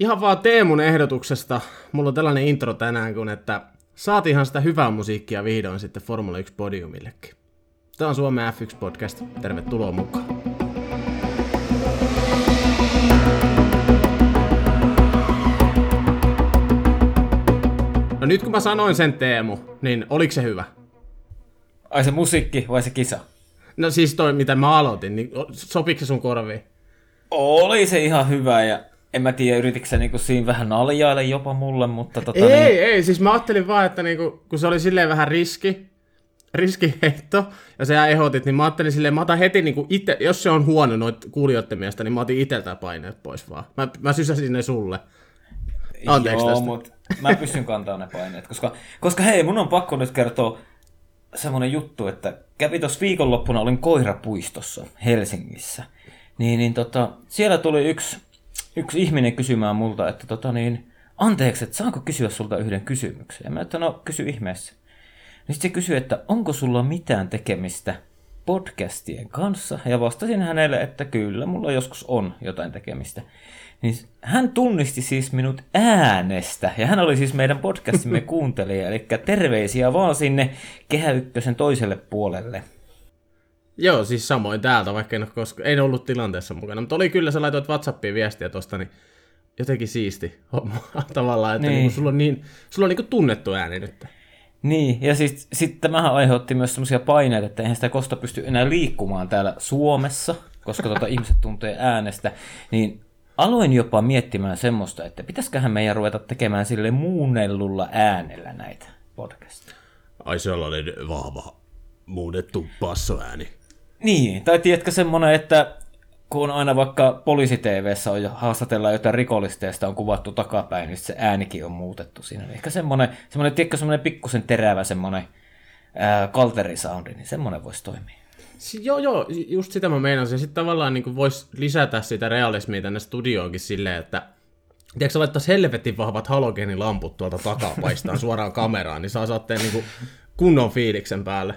ihan vaan Teemun ehdotuksesta, mulla on tällainen intro tänään, kun että saatiinhan sitä hyvää musiikkia vihdoin sitten Formula 1 podiumillekin. Tämä on Suomen F1-podcast, tervetuloa mukaan. No nyt kun mä sanoin sen Teemu, niin oliko se hyvä? Ai se musiikki vai se kisa? No siis toi, mitä mä aloitin, niin sopiko se sun korviin? Oli se ihan hyvä ja en mä tiedä, yritikö se niinku siinä vähän naljailla jopa mulle, mutta tota... Ei, niin... ei, siis mä ajattelin vaan, että niinku, kun se oli silleen vähän riski, riskiheitto, ja sä ehdotit, niin mä ajattelin silleen, mä otan heti niinku itse, jos se on huono noit kuulijoiden mielestä, niin mä otin itseltä paineet pois vaan. Mä, mä sysäsin ne sulle. Anteeksi Joo, tästä. Mut mä pystyn kantamaan ne paineet, koska, koska hei, mun on pakko nyt kertoa semmonen juttu, että kävi tuossa viikonloppuna, olin koirapuistossa Helsingissä. Niin, niin tota, siellä tuli yksi, yksi ihminen kysymään multa, että tota niin, anteeksi, että saanko kysyä sulta yhden kysymyksen? Ja mä että no, kysy ihmeessä. Niin sitten se kysyi, että onko sulla mitään tekemistä podcastien kanssa? Ja vastasin hänelle, että kyllä, mulla joskus on jotain tekemistä. Niin hän tunnisti siis minut äänestä, ja hän oli siis meidän podcastimme kuuntelija, eli terveisiä vaan sinne Kehä Ykkösen toiselle puolelle. Joo, siis samoin täältä, vaikka en, ole koska, en ollut tilanteessa mukana, mutta oli kyllä, sä laitoit Whatsappiin viestiä tosta, niin jotenkin siisti homma tavallaan, että niin. Niin, sulla on, niin, sulla on niin tunnettu ääni nyt. Niin, ja sitten sit, sit tämähän aiheutti myös semmoisia paineita, että eihän sitä kosta pysty enää liikkumaan täällä Suomessa, koska tota ihmiset tuntee äänestä, niin aloin jopa miettimään semmoista, että pitäisiköhän meidän ruveta tekemään sille muunnellulla äänellä näitä podcasteja. Ai sellainen vahva muunnettu passoääni. Niin, tai tiedätkö semmoinen, että kun aina vaikka poliisi-TVssä on haastatellaan jotain sitä on kuvattu takapäin, niin se äänikin on muutettu siinä. Ehkä semmoinen, semmoinen tiedätkö, semmoinen pikkusen terävä semmoinen kalterisoundi, niin semmoinen voisi toimia. Si- joo, joo, just sitä mä meinasin. Sitten tavallaan niin voisi lisätä sitä realismia tänne studioonkin silleen, että Tiedätkö, laittaisi helvetin vahvat halogeenilamput tuolta takaa paistaan suoraan kameraan, niin saa saatte niin kunnon fiiliksen päälle.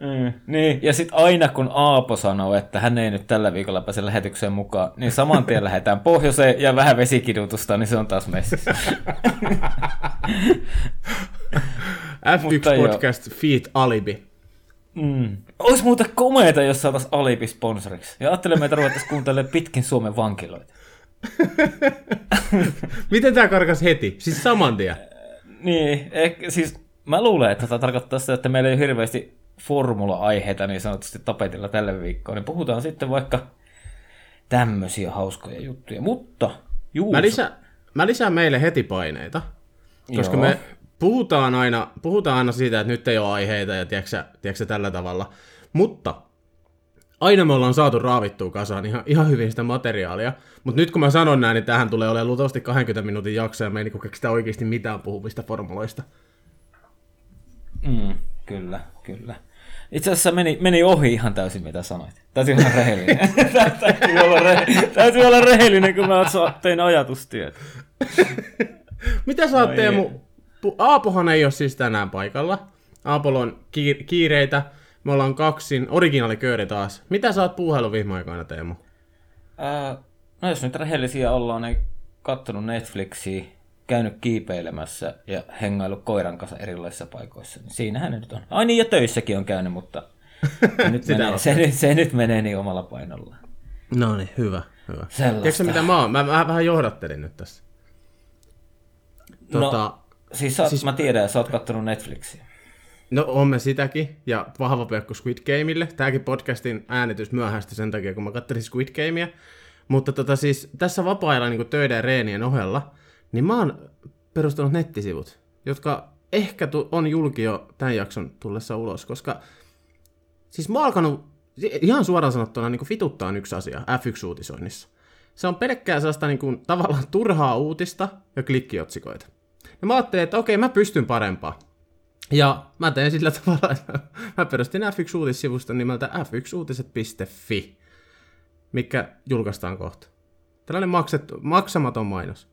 Mm, niin, ja sitten aina kun Aapo sanoo, että hän ei nyt tällä pääse lähetykseen mukaan, niin saman tien lähdetään pohjoiseen ja vähän vesikidutusta, niin se on taas messissä. F1 Podcast Feet Alibi. Mm. Olisi muuten komeita, jos saataisiin Alibi sponsoriksi. Ja ajattelemme, että ruvettaisiin kuuntelemaan pitkin Suomen vankiloita. Miten tämä karkas heti? Siis saman tien? niin, ehkä, siis mä luulen, että tämä tarkoittaa sitä, että meillä ei ole hirveästi formula-aiheita niin sanotusti tapetilla tälle viikkoon, niin puhutaan sitten vaikka tämmöisiä hauskoja juttuja. Mutta, Juuso. Mä, lisä, mä lisään meille heti paineita, koska Joo. me puhutaan aina, puhutaan aina siitä, että nyt ei ole aiheita ja tiedätkö, tiedätkö tällä tavalla, mutta aina me ollaan saatu raavittua kasaan ihan, ihan hyvin sitä materiaalia, mutta nyt kun mä sanon näin, niin tähän tulee olemaan luultavasti 20 minuutin jakso ja me ei niinku keksitä oikeasti mitään puhumista formuloista. Mm, kyllä, kyllä. Itse asiassa meni, meni ohi ihan täysin, mitä sanoit. Täytyy olla rehellinen. täytyy, olla re, täytyy olla rehellinen, kun mä tein ajatustyöt. mitä sä oot no Teemu? Aapohan ei ole siis tänään paikalla. Aapolla on kiir- kiireitä. Me ollaan kaksin. Originaalikööri taas. Mitä sä oot puuhailu viime aikoina, Teemu? Äh, no jos nyt rehellisiä ollaan, niin kattonut Netflixiä käynyt kiipeilemässä ja hengailu koiran kanssa erilaisissa paikoissa. Niin siinähän nyt on. Ai niin, ja töissäkin on käynyt, mutta se, nyt menee, se, se nyt menee niin omalla painolla. No niin, hyvä, hyvä. Sellaista. Tiedätkö mitä mä oon? Mä, mä vähän johdattelin nyt tässä. No, tota, no, siis, oot, siis mä tiedän, sä oot kattonut Netflixiä. No on me sitäkin, ja vahva peukku Squid Gameille. Tämäkin podcastin äänitys myöhästi sen takia, kun mä kattelin Squid Gamea. Mutta tota siis, tässä vapaa-ajalla niin töiden ja reenien ohella, niin mä oon perustanut nettisivut, jotka ehkä on julki jo tämän jakson tullessa ulos, koska siis mä oon alkanut ihan suoraan sanottuna niin fituttaa yksi asia F1-uutisoinnissa. Se on pelkkää sellaista niin kuin, tavallaan turhaa uutista ja klikkiotsikoita. Ja mä ajattelin, että okei, mä pystyn parempaa. Ja mä teen sillä tavalla, että mä perustin F1-uutissivuston nimeltä f1uutiset.fi, mikä julkaistaan kohta. Tällainen maksettu, maksamaton mainos.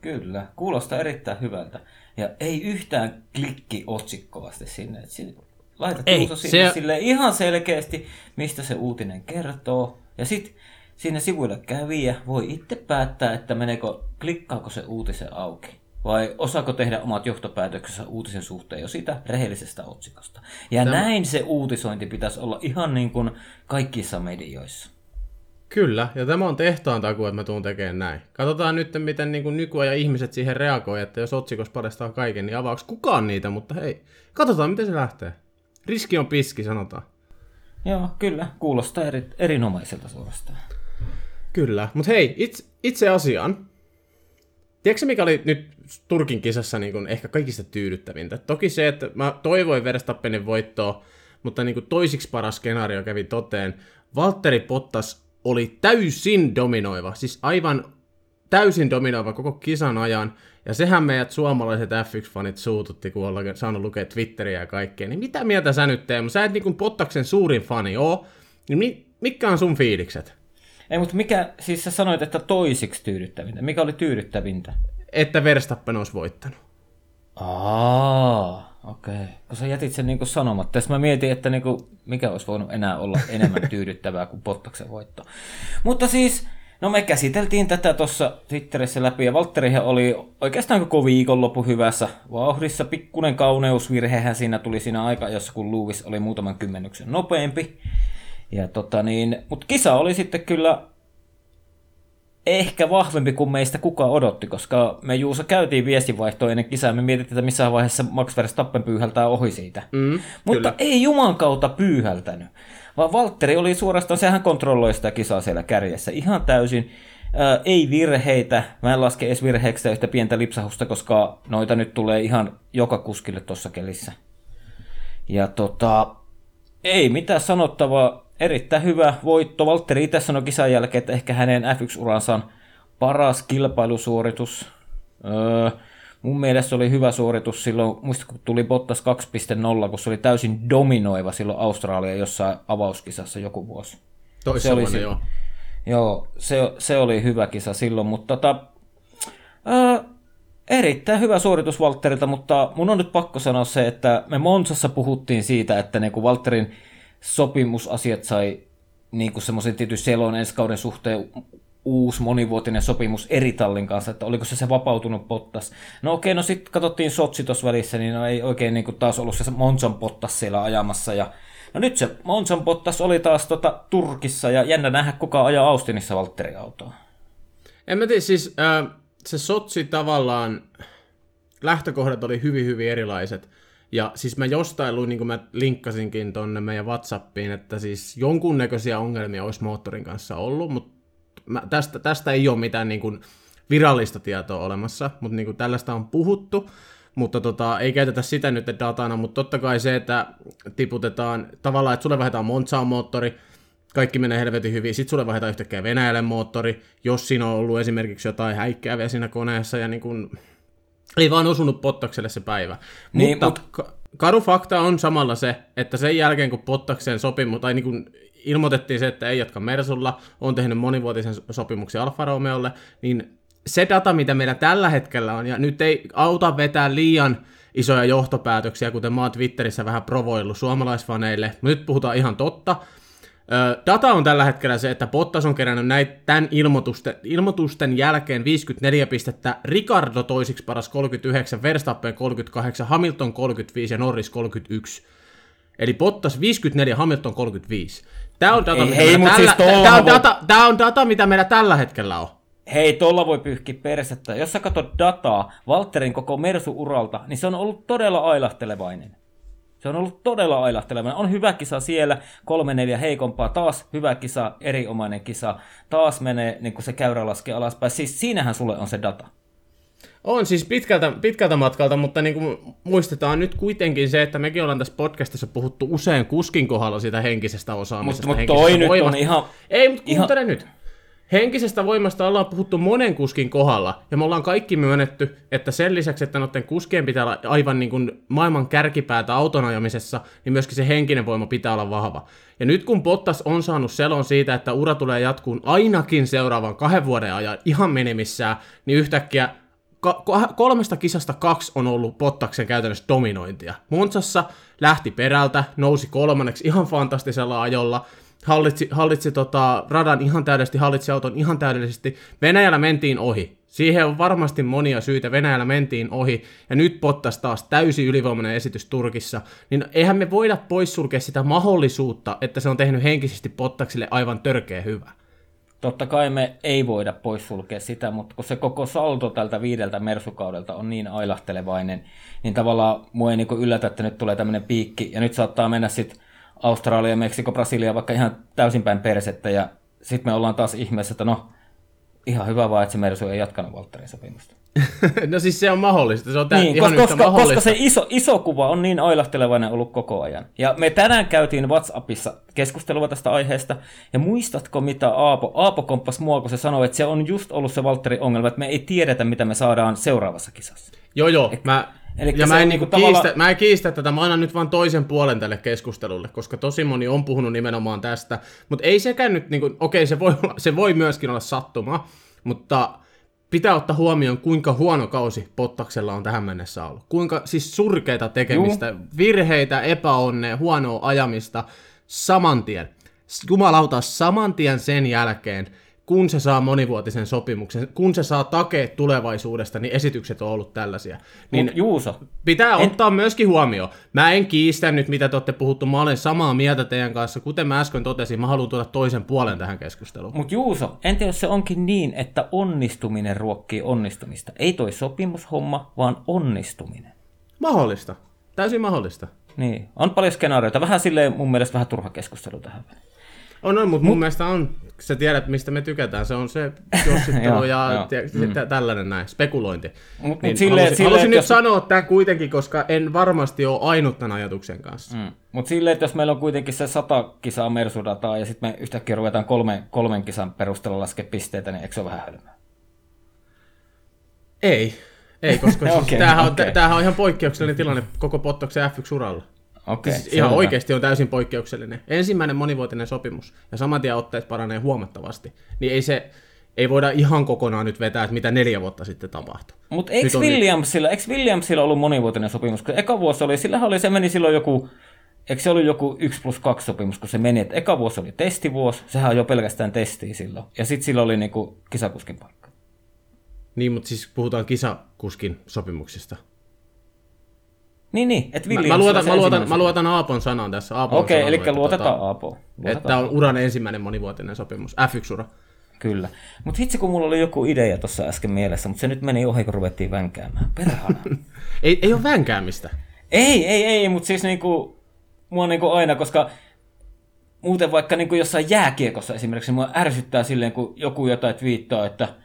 Kyllä, kuulostaa erittäin hyvältä. Ja ei yhtään klikki otsikkovasti sinne. Et sinne laitat ei, se... sinne sille ihan selkeästi, mistä se uutinen kertoo. Ja sitten siinä sivuilla kävijä voi itse päättää, että meneekö, klikkaako se uutisen auki. Vai osaako tehdä omat johtopäätöksensä uutisen suhteen jo sitä rehellisestä otsikosta. Ja Tämä... näin se uutisointi pitäisi olla ihan niin kuin kaikissa medioissa. Kyllä, ja tämä on tehtaan taku, että mä tuun tekemään näin. Katsotaan nyt, miten niin nykyajan ihmiset siihen reagoi, että jos otsikos paljastaa kaiken, niin avaako kukaan niitä, mutta hei, katsotaan miten se lähtee. Riski on piski, sanotaan. Joo, kyllä, kuulostaa eri, erinomaiselta suorastaan. Kyllä, mutta hei, itse, itse asiaan, tiedätkö mikä oli nyt Turkin kisassa niin kuin ehkä kaikista tyydyttävintä? Toki se, että mä toivoin Verstappenin voittoa, mutta niin kuin toisiksi paras skenaario kävi toteen. Valtteri Pottas oli täysin dominoiva, siis aivan täysin dominoiva koko kisan ajan, ja sehän meidät suomalaiset F1-fanit suututti, kun ollaan saanut lukea Twitteriä ja kaikkea, niin mitä mieltä sä nyt teet? Sä et niin Pottaksen suurin fani oo, niin mi- mitkä on sun fiilikset? Ei, mutta mikä, siis sä sanoit, että toisiksi tyydyttävintä. Mikä oli tyydyttävintä? Että Verstappen olisi voittanut. Aa, okei. Kun sä jätit sen niinku sanomatta. Tässä mä mietin, että niinku, mikä olisi voinut enää olla enemmän tyydyttävää kuin Bottaksen voitto. Mutta siis, no me käsiteltiin tätä tuossa Twitterissä läpi, ja Valtterihan oli oikeastaan koko viikonloppu hyvässä vauhdissa. Pikkunen kauneusvirhehän siinä tuli siinä aika, jossa kun Lewis oli muutaman kymmenyksen nopeampi. Ja tota niin, mutta kisa oli sitten kyllä ehkä vahvempi kuin meistä kuka odotti, koska me Juusa käytiin viestinvaihtoa ennen kisaa, me mietittiin, että missä vaiheessa Max Verstappen pyyhältää ohi siitä. Mm, Mutta kyllä. ei Juman kautta pyyhältänyt, vaan Valtteri oli suorastaan, sehän kontrolloi sitä kisaa siellä kärjessä ihan täysin. Ää, ei virheitä, mä en laske edes virheeksi yhtä pientä lipsahusta, koska noita nyt tulee ihan joka kuskille tuossa kelissä. Ja tota, ei mitään sanottavaa, erittäin hyvä voitto. Valtteri itse sanoi kisan jälkeen, että ehkä hänen F1-uransa on paras kilpailusuoritus. Öö, mun mielestä se oli hyvä suoritus silloin, muista kun tuli Bottas 2.0, kun se oli täysin dominoiva silloin Australia jossain avauskisassa joku vuosi. se oli vuonna, joo. Joo, se, se oli hyvä kisa silloin, mutta tota, öö, erittäin hyvä suoritus Valtterilta, mutta mun on nyt pakko sanoa se, että me Monsassa puhuttiin siitä, että niin kuin Valtterin sopimusasiat sai niin kuin semmoisen tietyn selon ensi kauden suhteen uusi monivuotinen sopimus eri tallin kanssa, että oliko se se vapautunut Pottas. No okei, no sitten katsottiin Sotsi tuossa välissä, niin no ei oikein niin taas ollut se Monson Pottas siellä ajamassa. Ja, no nyt se Monson Pottas oli taas tota Turkissa ja jännä nähdä, kuka ajaa Austinissa Valtteri autoa. En mä tiedä, siis äh, se Sotsi tavallaan, lähtökohdat oli hyvin hyvin erilaiset. Ja siis mä jostain luin, niin kuin mä linkkasinkin tonne meidän Whatsappiin, että siis jonkunnäköisiä ongelmia olisi moottorin kanssa ollut, mutta mä, tästä, tästä ei ole mitään niin kuin virallista tietoa olemassa, mutta niin kuin tällaista on puhuttu, mutta tota, ei käytetä sitä nyt datana, mutta totta kai se, että tiputetaan tavallaan, että sulle vaihdetaan Monzaan moottori, kaikki menee helvetin hyvin, sitten sulle vaihdetaan yhtäkkiä Venäjälle moottori, jos siinä on ollut esimerkiksi jotain häikkääviä siinä koneessa ja niin kuin, ei vaan osunut Pottakselle se päivä. Niin, mutta mut... karu fakta on samalla se, että sen jälkeen kun Pottakseen sopimus, tai niin kuin ilmoitettiin se, että ei jatka Mersulla, on tehnyt monivuotisen sopimuksen Alfa Romeolle, niin se data, mitä meillä tällä hetkellä on, ja nyt ei auta vetää liian isoja johtopäätöksiä, kuten mä oon Twitterissä vähän provoillut suomalaisfaneille, mutta nyt puhutaan ihan totta, Data on tällä hetkellä se, että Bottas on kerännyt näitä tämän ilmoitusten, ilmoitusten jälkeen 54 pistettä, Ricardo toisiksi paras 39, Verstappen 38, Hamilton 35 ja Norris 31. Eli Bottas 54, Hamilton 35. Tämä on data, ei, mitä hei, tällä, siis tämä, on data, tämä on data, mitä meillä tällä hetkellä on. Hei, tuolla voi pyyhkiä persettä. Jos sä katsot dataa Walterin koko Mersu-uralta, niin se on ollut todella ailahtelevainen. Se on ollut todella ailahteleva. On hyvä kisa siellä, kolme neljä heikompaa, taas hyvä kisa, erinomainen kisa, taas menee niin kuin se käyrä laskee alaspäin. Siis siinähän sulle on se data. On siis pitkältä, pitkältä matkalta, mutta niin kuin muistetaan nyt kuitenkin se, että mekin ollaan tässä podcastissa puhuttu usein kuskin kohdalla siitä henkisestä osaamisesta. Mutta, mutta toi nyt on ihan... Ei, mutta kuuntele ihan... nyt. Henkisestä voimasta ollaan puhuttu monen kuskin kohdalla, ja me ollaan kaikki myönnetty, että sen lisäksi, että noiden kuskien pitää olla aivan niin kuin maailman kärkipäätä auton ajamisessa, niin myöskin se henkinen voima pitää olla vahva. Ja nyt kun Bottas on saanut selon siitä, että ura tulee jatkuun ainakin seuraavan kahden vuoden ajan ihan minimissään, niin yhtäkkiä kolmesta kisasta kaksi on ollut Bottaksen käytännössä dominointia. Monsassa lähti perältä, nousi kolmanneksi ihan fantastisella ajolla, hallitsi, hallitsi tota, radan ihan täydellisesti, hallitsi auton ihan täydellisesti. Venäjällä mentiin ohi. Siihen on varmasti monia syitä. Venäjällä mentiin ohi, ja nyt Pottas taas täysin ylivoimainen esitys Turkissa. Niin eihän me voida poissulkea sitä mahdollisuutta, että se on tehnyt henkisesti Pottaksille aivan törkeä hyvä. Totta kai me ei voida poissulkea sitä, mutta kun se koko salto tältä viideltä mersukaudelta on niin ailahtelevainen, niin tavallaan mua ei niin yllätä, että nyt tulee tämmöinen piikki, ja nyt saattaa mennä sitten Australia, Meksiko, Brasilia vaikka ihan täysin päin persettä, ja sitten me ollaan taas ihmeessä, että no, ihan hyvä vaan, että se Mersu ei jatkanut Valtterin sopimusta. no siis se on mahdollista, se on niin, ihan koska, koska, mahdollista. koska se iso, iso kuva on niin ailahtelevainen ollut koko ajan. Ja me tänään käytiin WhatsAppissa keskustelua tästä aiheesta, ja muistatko mitä Aapo, Aapo komppas mua, kun se sanoi, että se on just ollut se Valtterin ongelma, että me ei tiedetä, mitä me saadaan seuraavassa kisassa. Joo, joo, Et, mä, Elikkä ja mä en, niinku tavalla... kiistä, mä en kiistä tätä, mä annan nyt vaan toisen puolen tälle keskustelulle, koska tosi moni on puhunut nimenomaan tästä, mutta ei sekään nyt, niinku, okei se voi, se voi myöskin olla sattuma, mutta pitää ottaa huomioon, kuinka huono kausi Pottaksella on tähän mennessä ollut. Kuinka siis surkeita tekemistä, Juu. virheitä, epäonnea, huonoa ajamista saman tien. Jumalauta, saman tien sen jälkeen kun se saa monivuotisen sopimuksen, kun se saa takeet tulevaisuudesta, niin esitykset on ollut tällaisia. Niin Mut Juuso. Pitää en... ottaa myöskin huomioon. Mä en kiistä nyt, mitä te olette puhuttu. Mä olen samaa mieltä teidän kanssa. Kuten mä äsken totesin, mä haluan tuoda toisen puolen tähän keskusteluun. Mutta Juuso, entä jos se onkin niin, että onnistuminen ruokkii onnistumista? Ei toi sopimushomma, vaan onnistuminen. Mahdollista. Täysin mahdollista. Niin, on paljon skenaarioita. Vähän silleen mun mielestä vähän turha keskustelu tähän on, on mutta mun Mut... mielestä on, sä tiedät mistä me tykätään, se on se jossittelu ja mm. tällainen näin, spekulointi. Mut, niin, mut sille, halusin, sille, halusin nyt jos... sanoa tämän kuitenkin, koska en varmasti ole ainut tämän ajatuksen kanssa. Mm. Mutta silleen, että jos meillä on kuitenkin se sata kisaa Mersudataa ja sitten me yhtäkkiä ruvetaan kolme, kolmen kisan perusteella laskea pisteitä, niin eikö se ole vähän hölmöä? Ei, ei, koska siis okay, tämähän, okay. on, tämähän on ihan poikkeuksellinen tilanne koko Pottoksen F1-uralla. Okay, siis ihan oikeasti on täysin poikkeuksellinen. Ensimmäinen monivuotinen sopimus, ja saman tien otteet paranee huomattavasti. Niin ei se, ei voida ihan kokonaan nyt vetää, että mitä neljä vuotta sitten tapahtui. Mutta eikö Williamsilla, eikö Williamsilla ollut monivuotinen sopimus? Kun eka vuosi oli, sillä oli, se meni silloin joku, eikö se ollut joku 1 plus 2 sopimus, kun se meni, että eka vuosi oli testivuosi, sehän on jo pelkästään testiä silloin. Ja sitten sillä oli niinku kisakuskin paikka. Niin, mutta siis puhutaan kisakuskin sopimuksista. Niin, niin, Williams mä, mä, luotan, mä, luotan, mä luotan Aapon sanan tässä. Okei, okay, eli että, luotetaan tota, Aapoon. Että on uran ensimmäinen monivuotinen sopimus, F1-ura. Kyllä. Mutta hitsi kun mulla oli joku idea tuossa äsken mielessä, mutta se nyt meni ohi, kun ruvettiin vänkäämään. Perhana. ei, ei ole vänkäämistä. Ei, ei, ei, mutta siis niinku, mua niinku aina, koska muuten vaikka niinku jossain jääkiekossa esimerkiksi mua ärsyttää silleen, kun joku jotain viittaa, että –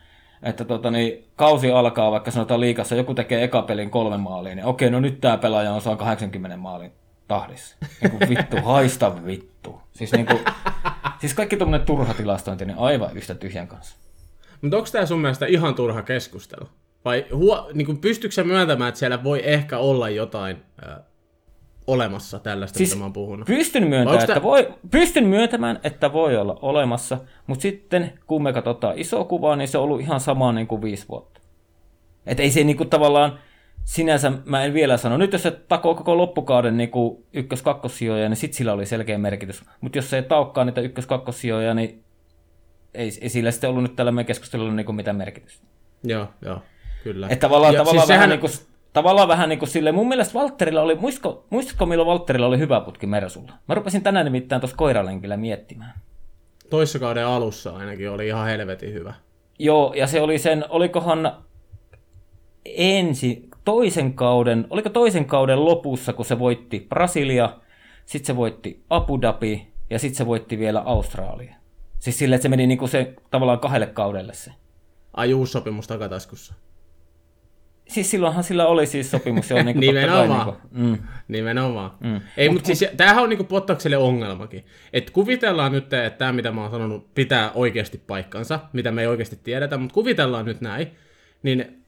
että tota, niin, kausi alkaa, vaikka sanotaan liikassa, joku tekee eka pelin kolme maalia, niin okei, no nyt tämä pelaaja on 180 maalin tahdissa. Niin kuin vittu, haista vittu. Siis, niin kuin, siis kaikki tuommoinen turha tilastointi, niin aivan yhtä tyhjän kanssa. Mutta onko tämä sun mielestä ihan turha keskustelu? Vai huo, niin kuin pystytkö myöntämään, että siellä voi ehkä olla jotain äh, olemassa tällaista, siis mitä mä oon puhunut. Pystyn myöntämään, että voi, pystyn myöntämään, että voi olla olemassa, mutta sitten kun me katsotaan iso kuvaa, niin se on ollut ihan sama niin kuin viisi vuotta. Että ei se niin kuin tavallaan, sinänsä mä en vielä sano, nyt jos se takoo koko loppukauden niin ykkös kakkossijoja niin sit sillä oli selkeä merkitys. Mutta jos se ei taukkaa niitä ykkös kakkossijoja niin ei, ei sillä sitten ollut nyt tällä meidän keskustelulla niin mitään merkitystä. Joo, joo, kyllä. Että tavallaan, ja tavallaan siis vähän sehän... niin kuin, tavallaan vähän niin kuin sille, mun mielestä Valtterilla oli, muistatko, muistatko milloin Valtterilla oli hyvä putki Mersulla? Mä rupesin tänään nimittäin tuossa koiralenkillä miettimään. Toissakauden alussa ainakin oli ihan helvetin hyvä. Joo, ja se oli sen, olikohan ensi, toisen kauden, oliko toisen kauden lopussa, kun se voitti Brasilia, sitten se voitti Abu Dhabi ja sitten se voitti vielä Australia. Siis sille, että se meni niinku se tavallaan kahdelle kaudelle se. Ai uusi sopimus takataskussa. Siis silloinhan sillä oli siis sopimus jo niin Nimenomaan. Kai, niin kuin, mm. Nimenomaan. Mm. Ei, mutta mut, siis tämähän on niin Pottakselle ongelmakin. Et kuvitellaan nyt, että tämä mitä mä oon sanonut pitää oikeasti paikkansa, mitä me ei oikeasti tiedetä, mutta kuvitellaan nyt näin, niin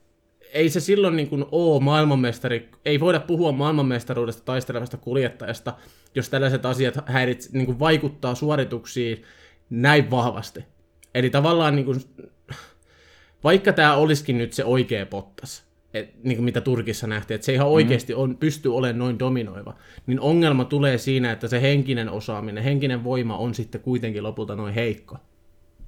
ei se silloin niin kuin ole maailmanmestari, ei voida puhua maailmanmestaruudesta taistelevasta kuljettajasta, jos tällaiset asiat häirit, niin kuin vaikuttaa suorituksiin näin vahvasti. Eli tavallaan niin kuin, vaikka tämä olisikin nyt se oikea pottas, et, niin kuin mitä Turkissa nähtiin, että se ihan oikeasti on, pystyy olemaan noin dominoiva, niin ongelma tulee siinä, että se henkinen osaaminen, henkinen voima on sitten kuitenkin lopulta noin heikko.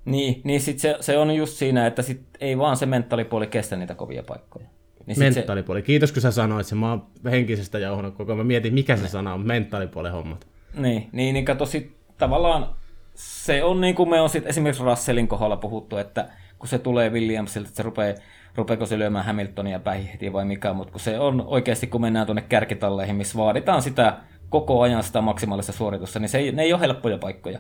Niin, niin sit se, se on just siinä, että sit ei vaan se mentaalipuoli kestä niitä kovia paikkoja. Niin mentaalipuoli. Se... Kiitos, kun sä sanoit sen. Mä oon henkisestä jauhunut koko ajan. Mä mietin, mikä se sana on, mentaalipuolen hommat. Niin, niin, niin kato sit tavallaan se on niin kuin me on sit esimerkiksi Russellin kohdalla puhuttu, että kun se tulee Williamsilta, että se rupeaa, rupeako se lyömään Hamiltonia päihin heti vai mikä, mutta kun se on oikeasti, kun mennään tuonne kärkitalleihin, missä vaaditaan sitä koko ajan sitä maksimaalista suoritusta, niin se ei, ne ei ole helppoja paikkoja.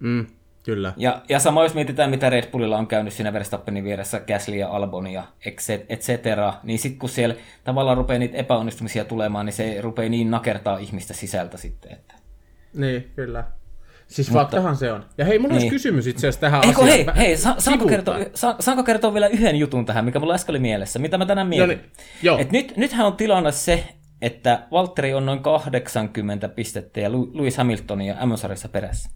Mm, kyllä. Ja, ja sama jos mietitään, mitä Red Bullilla on käynyt siinä Verstappenin vieressä, Gasly ja Albon ja et cetera, niin sitten kun siellä tavallaan rupeaa niitä epäonnistumisia tulemaan, niin se rupeaa niin nakertaa ihmistä sisältä sitten. Että... Niin, kyllä. Siis Mutta, faktahan se on. Ja hei, mulla niin. olisi kysymys itse asiassa tähän Eikö, asiaan. hei, hei sa- saanko, kertoa, sa- saanko kertoa vielä yhden jutun tähän, mikä mulla äsken oli mielessä, mitä mä tänään mietin? No niin, joo. Et nyt, nythän on tilanne se, että Valtteri on noin 80 pistettä ja Lewis Hamiltonia M-sarjassa perässä.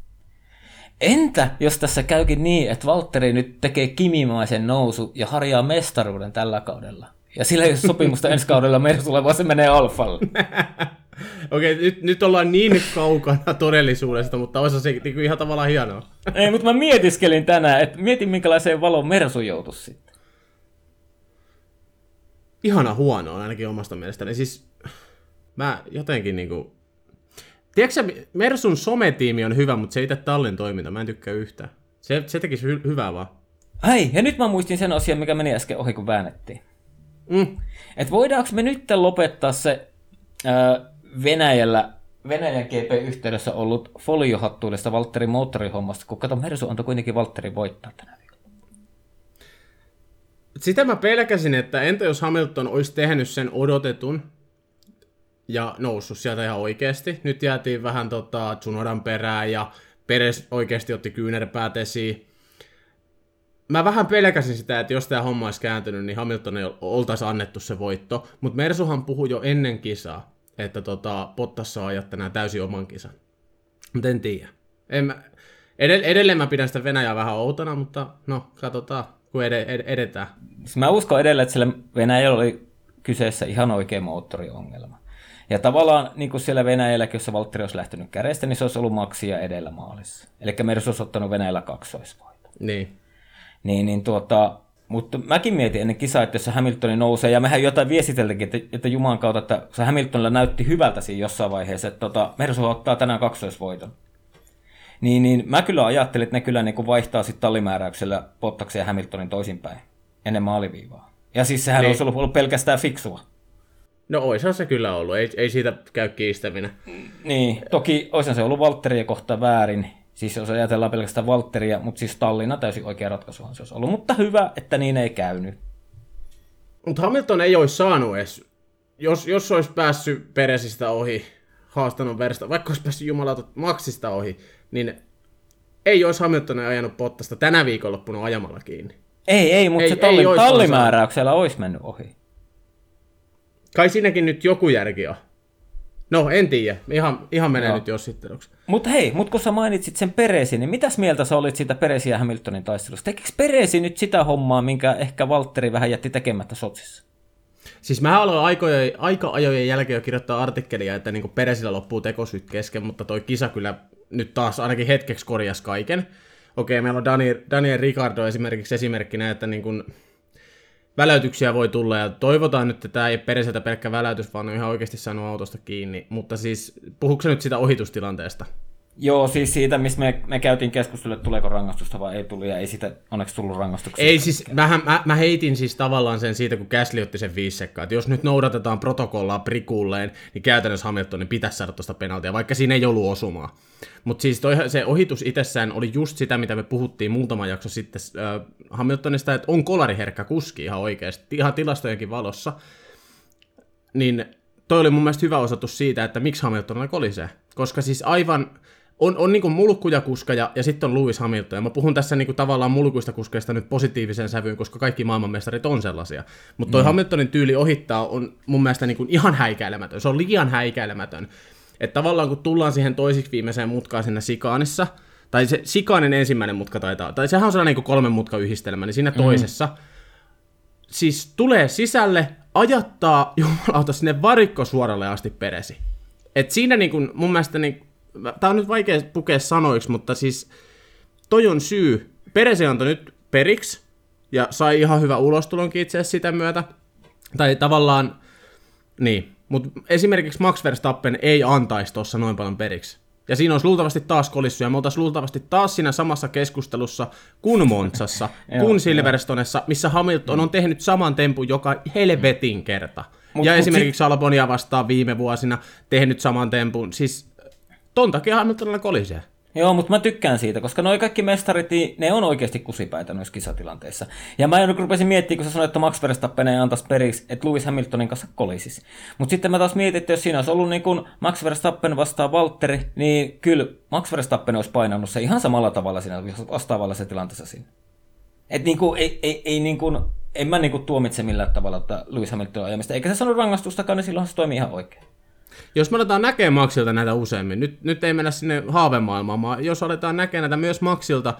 Entä jos tässä käykin niin, että Valtteri nyt tekee kimimaisen nousu ja harjaa mestaruuden tällä kaudella? Ja sillä ei ole sopimusta ensi kaudella Mersulla, vaan se menee Alfalle. Okei, okay, nyt, nyt ollaan niin kaukana todellisuudesta, mutta olisi se niin ihan tavallaan hienoa. Ei, mutta mä mietiskelin tänään, että mietin minkälaiseen valoon Mersu joutuisi sitten. Ihana huonoa ainakin omasta mielestäni. Siis mä jotenkin niinku... Tiedätkö Mersun sometiimi on hyvä, mutta se ei itse tallin toiminta. Mä en tykkää yhtään. Se, se tekisi hy- hyvää vaan. Ai, ja nyt mä muistin sen asian, mikä meni äsken ohi, kun väännettiin. Mm. Et voidaanko me nyt lopettaa se äh, Venäjällä Venäjän GP-yhteydessä ollut foliohattuudesta Valtterin moottorihommasta, kun kato, Mersu antoi kuitenkin Valtterin voittaa tänä viikolla. Sitä mä pelkäsin, että entä jos Hamilton olisi tehnyt sen odotetun ja noussut sieltä ihan oikeasti. Nyt jäätiin vähän tota, Tsunodan perään ja Peres oikeasti otti kyynärpäät esiin. Mä vähän pelkäsin sitä, että jos tämä homma olisi kääntynyt, niin Hamilton ei oltaisi annettu se voitto. Mutta Mersuhan puhui jo ennen kisaa, että tota, Bottas saa ajaa tänään täysin oman kisan. Mutta en tiedä. En mä, edell- edelleen mä pidän sitä Venäjää vähän outona, mutta no, katsotaan, kun ed- ed- edetään. Siis mä uskon edelleen, että sillä Venäjällä oli kyseessä ihan oikea moottoriongelma. Ja tavallaan niin kuin siellä Venäjällä, jossa Valtteri olisi lähtenyt kädestä, niin se olisi ollut maksia edellä maalissa. Eli Mersu olisi ottanut Venäjällä kaksoisvoita. Niin. Niin, niin tuota, mutta mäkin mietin ennen kisaa, että jos se Hamiltoni nousee, ja mehän jotain viestiteltäkin, että, että Jumalan kautta, että se Hamiltonilla näytti hyvältä siinä jossain vaiheessa, että tota, Mersu ottaa tänään kaksoisvoiton. Niin, niin mä kyllä ajattelin, että ne kyllä niin vaihtaa sitten tallimääräyksellä Pottaksen ja Hamiltonin toisinpäin, ennen maaliviivaa. Ja siis sehän niin. olisi ollut, ollut pelkästään fiksua. No oishan se kyllä ollut, ei, ei siitä käy kiistäminen. Niin, toki oishan se ollut Valtteria kohta väärin, Siis jos ajatellaan pelkästään Valtteria, mutta siis Tallinna täysin oikea ratkaisuhan se olisi ollut. Mutta hyvä, että niin ei käynyt. Mutta Hamilton ei olisi saanut edes, jos, jos olisi päässyt Peresistä ohi, haastanut Versta, vaikka olisi päässyt jumalauta Maxista ohi, niin ei olisi Hamilton ajanut Pottasta tänä viikonloppuna ajamalla kiinni. Ei, ei, mutta ei, se talli, ei tallimääräyksellä olisi mennyt ohi. Kai siinäkin nyt joku järki on. No, en tiedä. Ihan, ihan menee no. nyt jossitteluksi. Mutta hei, mut kun sä mainitsit sen Peresin, niin mitäs mieltä sä olit siitä Peresin ja Hamiltonin taistelusta? Tekikö Peresi nyt sitä hommaa, minkä ehkä Valtteri vähän jätti tekemättä Sotsissa? Siis mä aloin aikojen, aika ajojen jälkeen jo kirjoittaa artikkelia, että niin Peresillä loppuu tekosyyt kesken, mutta toi kisa kyllä nyt taas ainakin hetkeksi korjasi kaiken. Okei, meillä on Daniel, Daniel Ricardo esimerkiksi esimerkkinä, että niin kuin väläytyksiä voi tulla ja toivotaan nyt, että tämä ei periseltä pelkkä väläytys, vaan on ihan oikeasti saanut autosta kiinni. Mutta siis puhuuko nyt sitä ohitustilanteesta? Joo, siis siitä, missä me, me käytiin keskustelua, että tuleeko rangaistusta vai ei tullut, ja ei sitä onneksi tullut rangaistuksia. Ei siis, mä, mä, mä, heitin siis tavallaan sen siitä, kun Käsli otti sen viisi sekkaa, että jos nyt noudatetaan protokollaa prikulleen, niin käytännössä Hamiltonin pitäisi saada tuosta penaltia, vaikka siinä ei ollut osumaa. Mutta siis toi, se ohitus itsessään oli just sitä, mitä me puhuttiin muutama jakso sitten äh, Hamiltonista, että on kolariherkkä kuski ihan oikeasti, ihan tilastojenkin valossa. Niin toi oli mun mielestä hyvä osoitus siitä, että miksi Hamilton kolisee. Koska siis aivan on, on niin mulkkuja kuska ja, sitten on Lewis Hamilton. Ja mä puhun tässä niin kuin tavallaan mulkuista kuskeista nyt positiiviseen sävyyn, koska kaikki maailmanmestarit on sellaisia. Mutta toi mm. Hamiltonin tyyli ohittaa on mun mielestä niin kuin ihan häikäilemätön. Se on liian häikäilemätön. Että tavallaan kun tullaan siihen toisiksi viimeiseen mutkaan sinne Sikaanissa, tai se Sikaanin ensimmäinen mutka taitaa, tai sehän on sellainen niin kolmen mutka yhdistelmä, niin siinä mm. toisessa, siis tulee sisälle, ajattaa jumalauta sinne varikkosuoralle asti peresi. Et siinä niin kun, mun mielestä, niin, tää on nyt vaikea pukea sanoiksi, mutta siis toi on syy. Peresi antoi nyt periksi, ja sai ihan hyvä ulostulonkin itse asiassa sitä myötä. Tai tavallaan, niin, mutta esimerkiksi Max Verstappen ei antaisi tuossa noin paljon periksi. Ja siinä olisi luultavasti taas kolissu, ja me oltaisiin luultavasti taas siinä samassa keskustelussa kuin Montsassa, kuin Silverstonessa, missä Hamilton on tehnyt saman tempun joka helvetin kerta. Mut, ja mut esimerkiksi si- Albonia vastaan viime vuosina tehnyt saman tempun. Siis ton takia Hamiltonilla kolisee. Joo, mutta mä tykkään siitä, koska noi kaikki mestarit, niin ne on oikeasti kusipäitä noissa kisatilanteissa. Ja mä rupesin miettimään, kun sä sanoit, että Max Verstappen ei antaisi periksi, että Lewis Hamiltonin kanssa kolisis. Mutta sitten mä taas mietin, että jos siinä olisi ollut niin kuin Max Verstappen vastaan Valtteri, niin kyllä Max Verstappen olisi painanut se ihan samalla tavalla siinä vastaavalla se tilanteessa siinä. Et niin kuin, ei, ei, ei niin kuin, en mä niin kuin tuomitse millään tavalla, että Lewis Hamilton ajamista, eikä se sano rangaistustakaan, niin silloin se toimii ihan oikein. Jos me aletaan näkemään Maxilta näitä useammin, nyt, nyt ei mennä sinne haavemaailmaan, vaan jos aletaan näkemään näitä myös Maxilta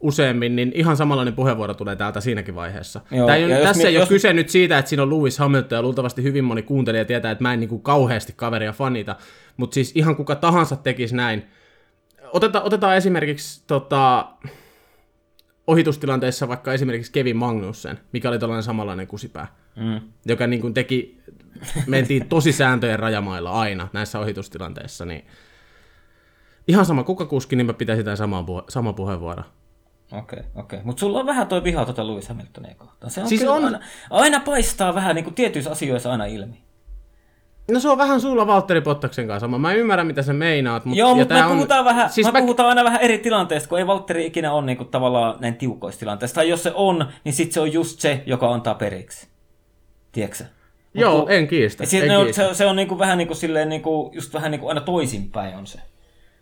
useammin, niin ihan samanlainen puheenvuoro tulee täältä siinäkin vaiheessa. Joo, Tämä ei, tässä ei jos... ole kyse nyt siitä, että siinä on Lewis Hamilton, ja luultavasti hyvin moni kuuntelija tietää, että mä en niin kuin kauheasti kaveria fanita, mutta siis ihan kuka tahansa tekisi näin. Oteta, otetaan esimerkiksi tota, ohitustilanteessa vaikka esimerkiksi Kevin Magnussen, mikä oli tällainen samanlainen kusipää, mm. joka niin kuin teki mentiin tosi sääntöjen rajamailla aina näissä ohitustilanteissa, niin ihan sama kuka kuski, niin mä pitäisin tämän saman, puhe- saman puheenvuoron. Okei, okay, okei. Okay. Mutta sulla on vähän toi viha tuota Lewis Hamiltonia kohtaan. Se on siis on... Aina, aina, paistaa vähän niin kuin tietyissä asioissa aina ilmi. No se on vähän sulla Valtteri Pottaksen kanssa sama. Mä ymmärrän, mitä sä meinaat. Mutta, Joo, mutta me, on... puhutaan vähän, siis me, mä... puhutaan aina vähän eri tilanteista, kun ei Valtteri ikinä ole niin kuin, tavallaan näin tiukoista tilanteista. Tai jos se on, niin sitten se on just se, joka antaa periksi. Tiedätkö Joo, kun, en kiistä. En kiistä. On, se, se on niinku vähän niin kuin silleen, niinku, just vähän niin kuin aina toisinpäin on se.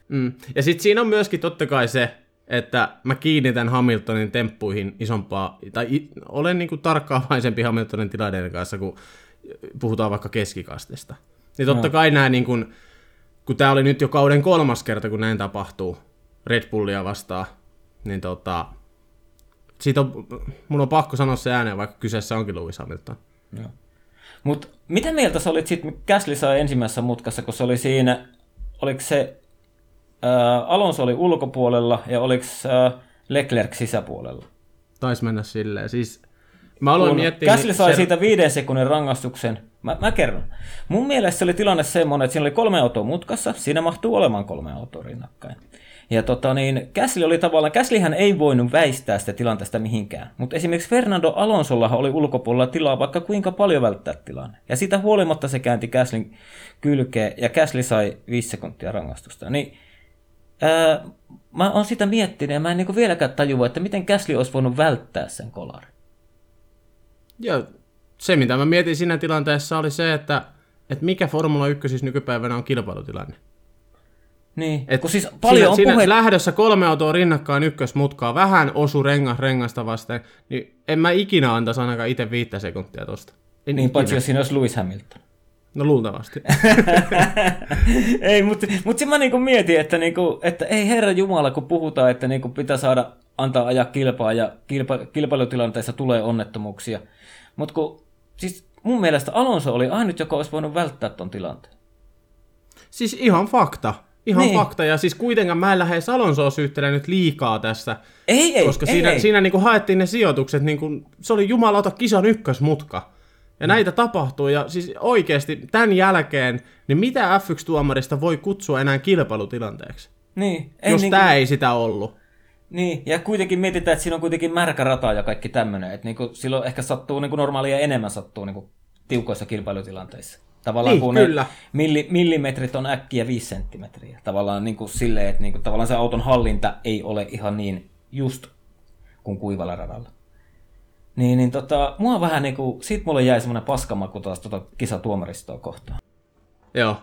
Mm. Ja sitten siinä on myöskin totta kai se, että mä kiinnitän Hamiltonin temppuihin isompaa, tai olen niin kuin tarkkaavaisempi Hamiltonin tilanteiden kanssa, kun puhutaan vaikka keskikastesta. Niin totta kai näin, niin kuin, kun tämä oli nyt jo kauden kolmas kerta, kun näin tapahtuu Red Bullia vastaan, niin tota, siitä on, mun on pakko sanoa se ääneen, vaikka kyseessä onkin Lewis Hamilton. Joo. Mutta mitä mieltä sä olit sitten, Käsli sai ensimmäisessä mutkassa, kun se oli siinä, oliko se, ää, Alonso oli ulkopuolella ja oliko ää, Leclerc sisäpuolella? Taisi mennä silleen. Siis mä aloin miettiä... Käsli niin sai se... siitä viiden sekunnin rangaistuksen. Mä, mä kerron. Mun mielestä se oli tilanne semmoinen, että siinä oli kolme autoa mutkassa, siinä mahtuu olemaan kolme autoa rinnakkain. Ja tota niin, Käsli oli tavallaan, Käslihän ei voinut väistää sitä tilanteesta mihinkään. Mutta esimerkiksi Fernando Alonsolla oli ulkopuolella tilaa vaikka kuinka paljon välttää tilanne. Ja siitä huolimatta se käänti Käslin kylkeen ja Käsli sai 5 sekuntia rangaistusta. Niin ää, mä oon sitä miettinyt ja mä en niinku vieläkään tajua, että miten Käsli olisi voinut välttää sen kolarin. Ja se, mitä mä mietin siinä tilanteessa, oli se, että, että mikä Formula 1 siis nykypäivänä on kilpailutilanne. Niin, Et kun siis paljon siinä, on siinä puhe... lähdössä kolme autoa rinnakkain ykkösmutkaa, vähän osu rengas rengasta vasten, niin en mä ikinä antaisi ainakaan itse viittä sekuntia tosta. En niin, paitsi jos siinä olisi Lewis Hamilton. No luultavasti. ei, mutta mut mä niinku mietin, että, niinku, että ei herra Jumala, kun puhutaan, että niinku pitää saada antaa ajaa kilpaa ja kilpa, kilpailutilanteessa tulee onnettomuuksia. Mutta kun, siis mun mielestä Alonso oli ainut, joka olisi voinut välttää ton tilanteen. Siis ihan fakta. Ihan niin. fakta, ja siis kuitenkaan mä en lähde Salonsoa syyttelemään nyt liikaa tässä. Ei, ei, koska ei, siinä, ei. siinä niin kuin haettiin ne sijoitukset, niin kuin, se oli jumalauta kisan ykkösmutka. Ja mm. näitä tapahtuu, ja siis oikeasti tämän jälkeen, niin mitä F1-tuomarista voi kutsua enää kilpailutilanteeksi? Niin. Ei jos niin tämä kuin... ei sitä ollut. Niin, ja kuitenkin mietitään, että siinä on kuitenkin märkä rata ja kaikki tämmöinen, että niinku, silloin ehkä sattuu niinku normaalia enemmän sattuu niinku tiukoissa kilpailutilanteissa. Tavallaan niin, kun kyllä. Milli, millimetrit on äkkiä 5 senttimetriä. Tavallaan niin kuin silleen, että niin kuin, tavallaan se auton hallinta ei ole ihan niin just kuin kuivalla radalla. Niin, niin tota, mua vähän niin kuin, siitä mulle jäi semmoinen paskamaku taas tota kisatuomaristoa kohtaan. Joo.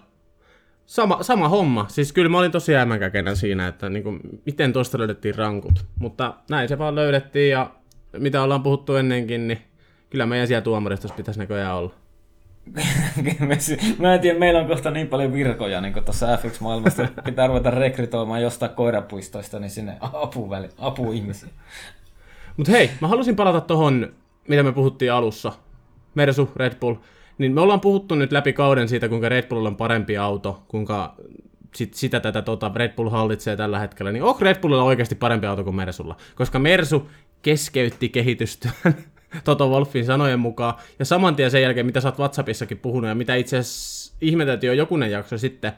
Sama, sama homma. Siis kyllä mä olin tosi jäämänkäkenä siinä, että niin kuin, miten tuosta löydettiin rankut. Mutta näin se vaan löydettiin ja mitä ollaan puhuttu ennenkin, niin kyllä meidän siellä tuomaristossa pitäisi näköjään olla. mä en tiedä, meillä on kohta niin paljon virkoja niin tuossa FX-maailmassa, pitää ruveta rekrytoimaan jostain koirapuistoista niin sinne apuväli, apuihmisiä. Mutta hei, mä halusin palata tuohon mitä me puhuttiin alussa, Mersu, Red Bull, niin me ollaan puhuttu nyt läpi kauden siitä, kuinka Red Bull on parempi auto, kuinka sit, sitä tätä tota, Red Bull hallitsee tällä hetkellä, niin onko Red Bullilla oikeasti parempi auto kuin Mersulla? Koska Mersu keskeytti kehitystyön Toto Wolfin sanojen mukaan, ja saman tien sen jälkeen, mitä sä oot WhatsAppissakin puhunut, ja mitä itse asiassa jo jokunen jakso sitten,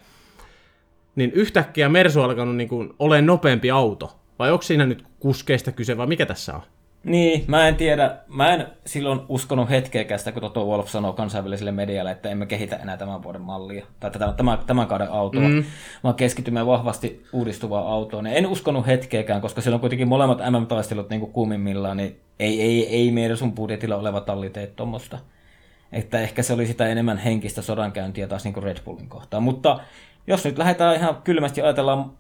niin yhtäkkiä Mersu alkanut niin kuin, olemaan nopeampi auto. Vai onko siinä nyt kuskeista kyse, vai mikä tässä on? Niin, mä en tiedä. Mä en silloin uskonut hetkeäkään sitä, kun Toto Wolf sanoo kansainväliselle medialle, että emme kehitä enää tämän vuoden mallia, tai tämän, tämän, tämän kauden autoa, mm. vaan keskitymme vahvasti uudistuvaan autoon. En uskonut hetkeäkään, koska silloin kuitenkin molemmat MM-taistelut niin kuumimmillaan, niin ei, ei, ei meidän sun budjetilla oleva talli tee tuommoista. Että ehkä se oli sitä enemmän henkistä sodankäyntiä taas niin kuin Red Bullin kohtaan. Mutta jos nyt lähdetään ihan kylmästi ajatellaan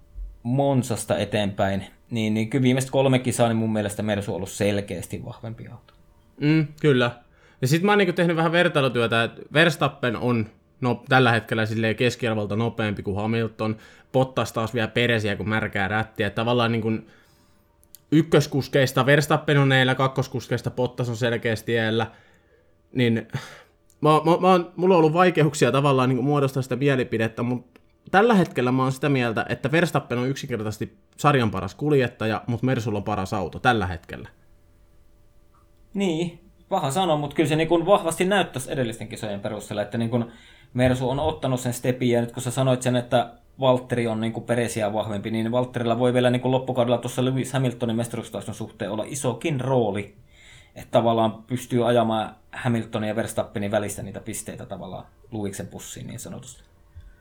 Monsasta eteenpäin, niin, niin kyllä viimeiset kolme kisaa, niin mun mielestä Mersu on ollut selkeästi vahvempi auto. Mm, kyllä. Ja sitten mä oon niinku tehnyt vähän vertailutyötä, että Verstappen on no, tällä hetkellä keskiarvolta nopeampi kuin Hamilton. Bottas taas vielä peresiä kuin märkää rättiä. Tavallaan niin kuin ykköskuskeista Verstappen on neillä, kakkoskuskeista Bottas on selkeästi tiellä. Niin mä, mä, mä, mulla on ollut vaikeuksia tavallaan niin muodostaa sitä mielipidettä, mutta tällä hetkellä mä oon sitä mieltä, että Verstappen on yksinkertaisesti sarjan paras kuljettaja, mutta Mersulla on paras auto tällä hetkellä. Niin, paha sanoa, mutta kyllä se niin kuin vahvasti näyttäisi edellisten kisojen perusteella, että niin kuin Mersu on ottanut sen stepin, ja nyt kun sä sanoit sen, että Valtteri on niin kuin peresiä vahvempi, niin Valtterilla voi vielä niin kuin loppukaudella tuossa Lewis Hamiltonin mestaruustaiston suhteen olla isokin rooli, että tavallaan pystyy ajamaan Hamiltonin ja Verstappenin välistä niitä pisteitä tavallaan Luiksen pussiin niin sanotusti.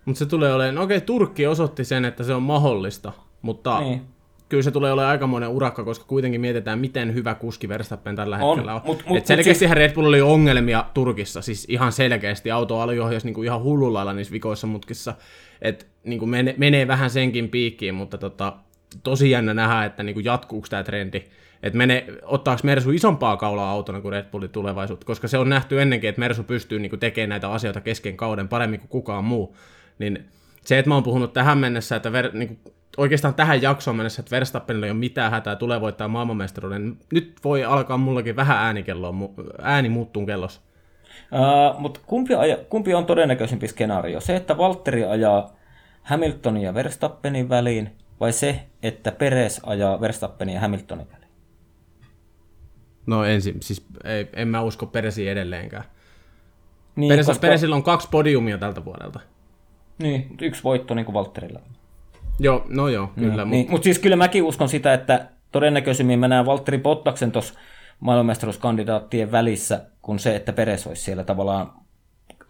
Mutta se tulee olemaan, no okei, Turkki osoitti sen, että se on mahdollista, mutta niin. kyllä se tulee olemaan aikamoinen urakka, koska kuitenkin mietitään, miten hyvä kuski Verstappen tällä on, hetkellä on. Mut, mut, Et selkeästi siis... Red Bull oli ongelmia Turkissa, siis ihan selkeästi. Auto aliohjas niinku ihan hullulla niissä vikoissa mutkissa, että niinku mene, menee vähän senkin piikkiin, mutta tota, tosi jännä nähdä, että niinku jatkuuko tämä trendi, että mene, ottaako Mersu isompaa kaulaa autona kuin Red Bullin tulevaisuutta, koska se on nähty ennenkin, että Mersu pystyy niinku tekemään näitä asioita kesken kauden paremmin kuin kukaan muu, niin se, että mä oon puhunut tähän mennessä, että ver, niin kuin, oikeastaan tähän jaksoon mennessä, että Verstappenilla ei ole mitään hätää, tulee voittaa maailmanmestaruuden, nyt voi alkaa mullakin vähän äänikelloa, ääni muuttuu kellossa. Uh, mutta kumpi, aja, kumpi on todennäköisempi skenaario? Se, että Valtteri ajaa Hamiltonin ja Verstappenin väliin, vai se, että Peres ajaa Verstappenin ja Hamiltonin väliin? No ensin, siis ei, en mä usko Peresiin edelleenkään. Niin, Peres, koska... Peresillä on kaksi podiumia tältä vuodelta. Niin, yksi voitto niin kuin Valtterilla. Joo, no joo, kyllä. Niin, mutta mut siis kyllä mäkin uskon sitä, että todennäköisemmin mä näen Valtteri Bottaksen tuossa maailmanmestaruuskandidaattien välissä, kuin se, että Peres olisi siellä tavallaan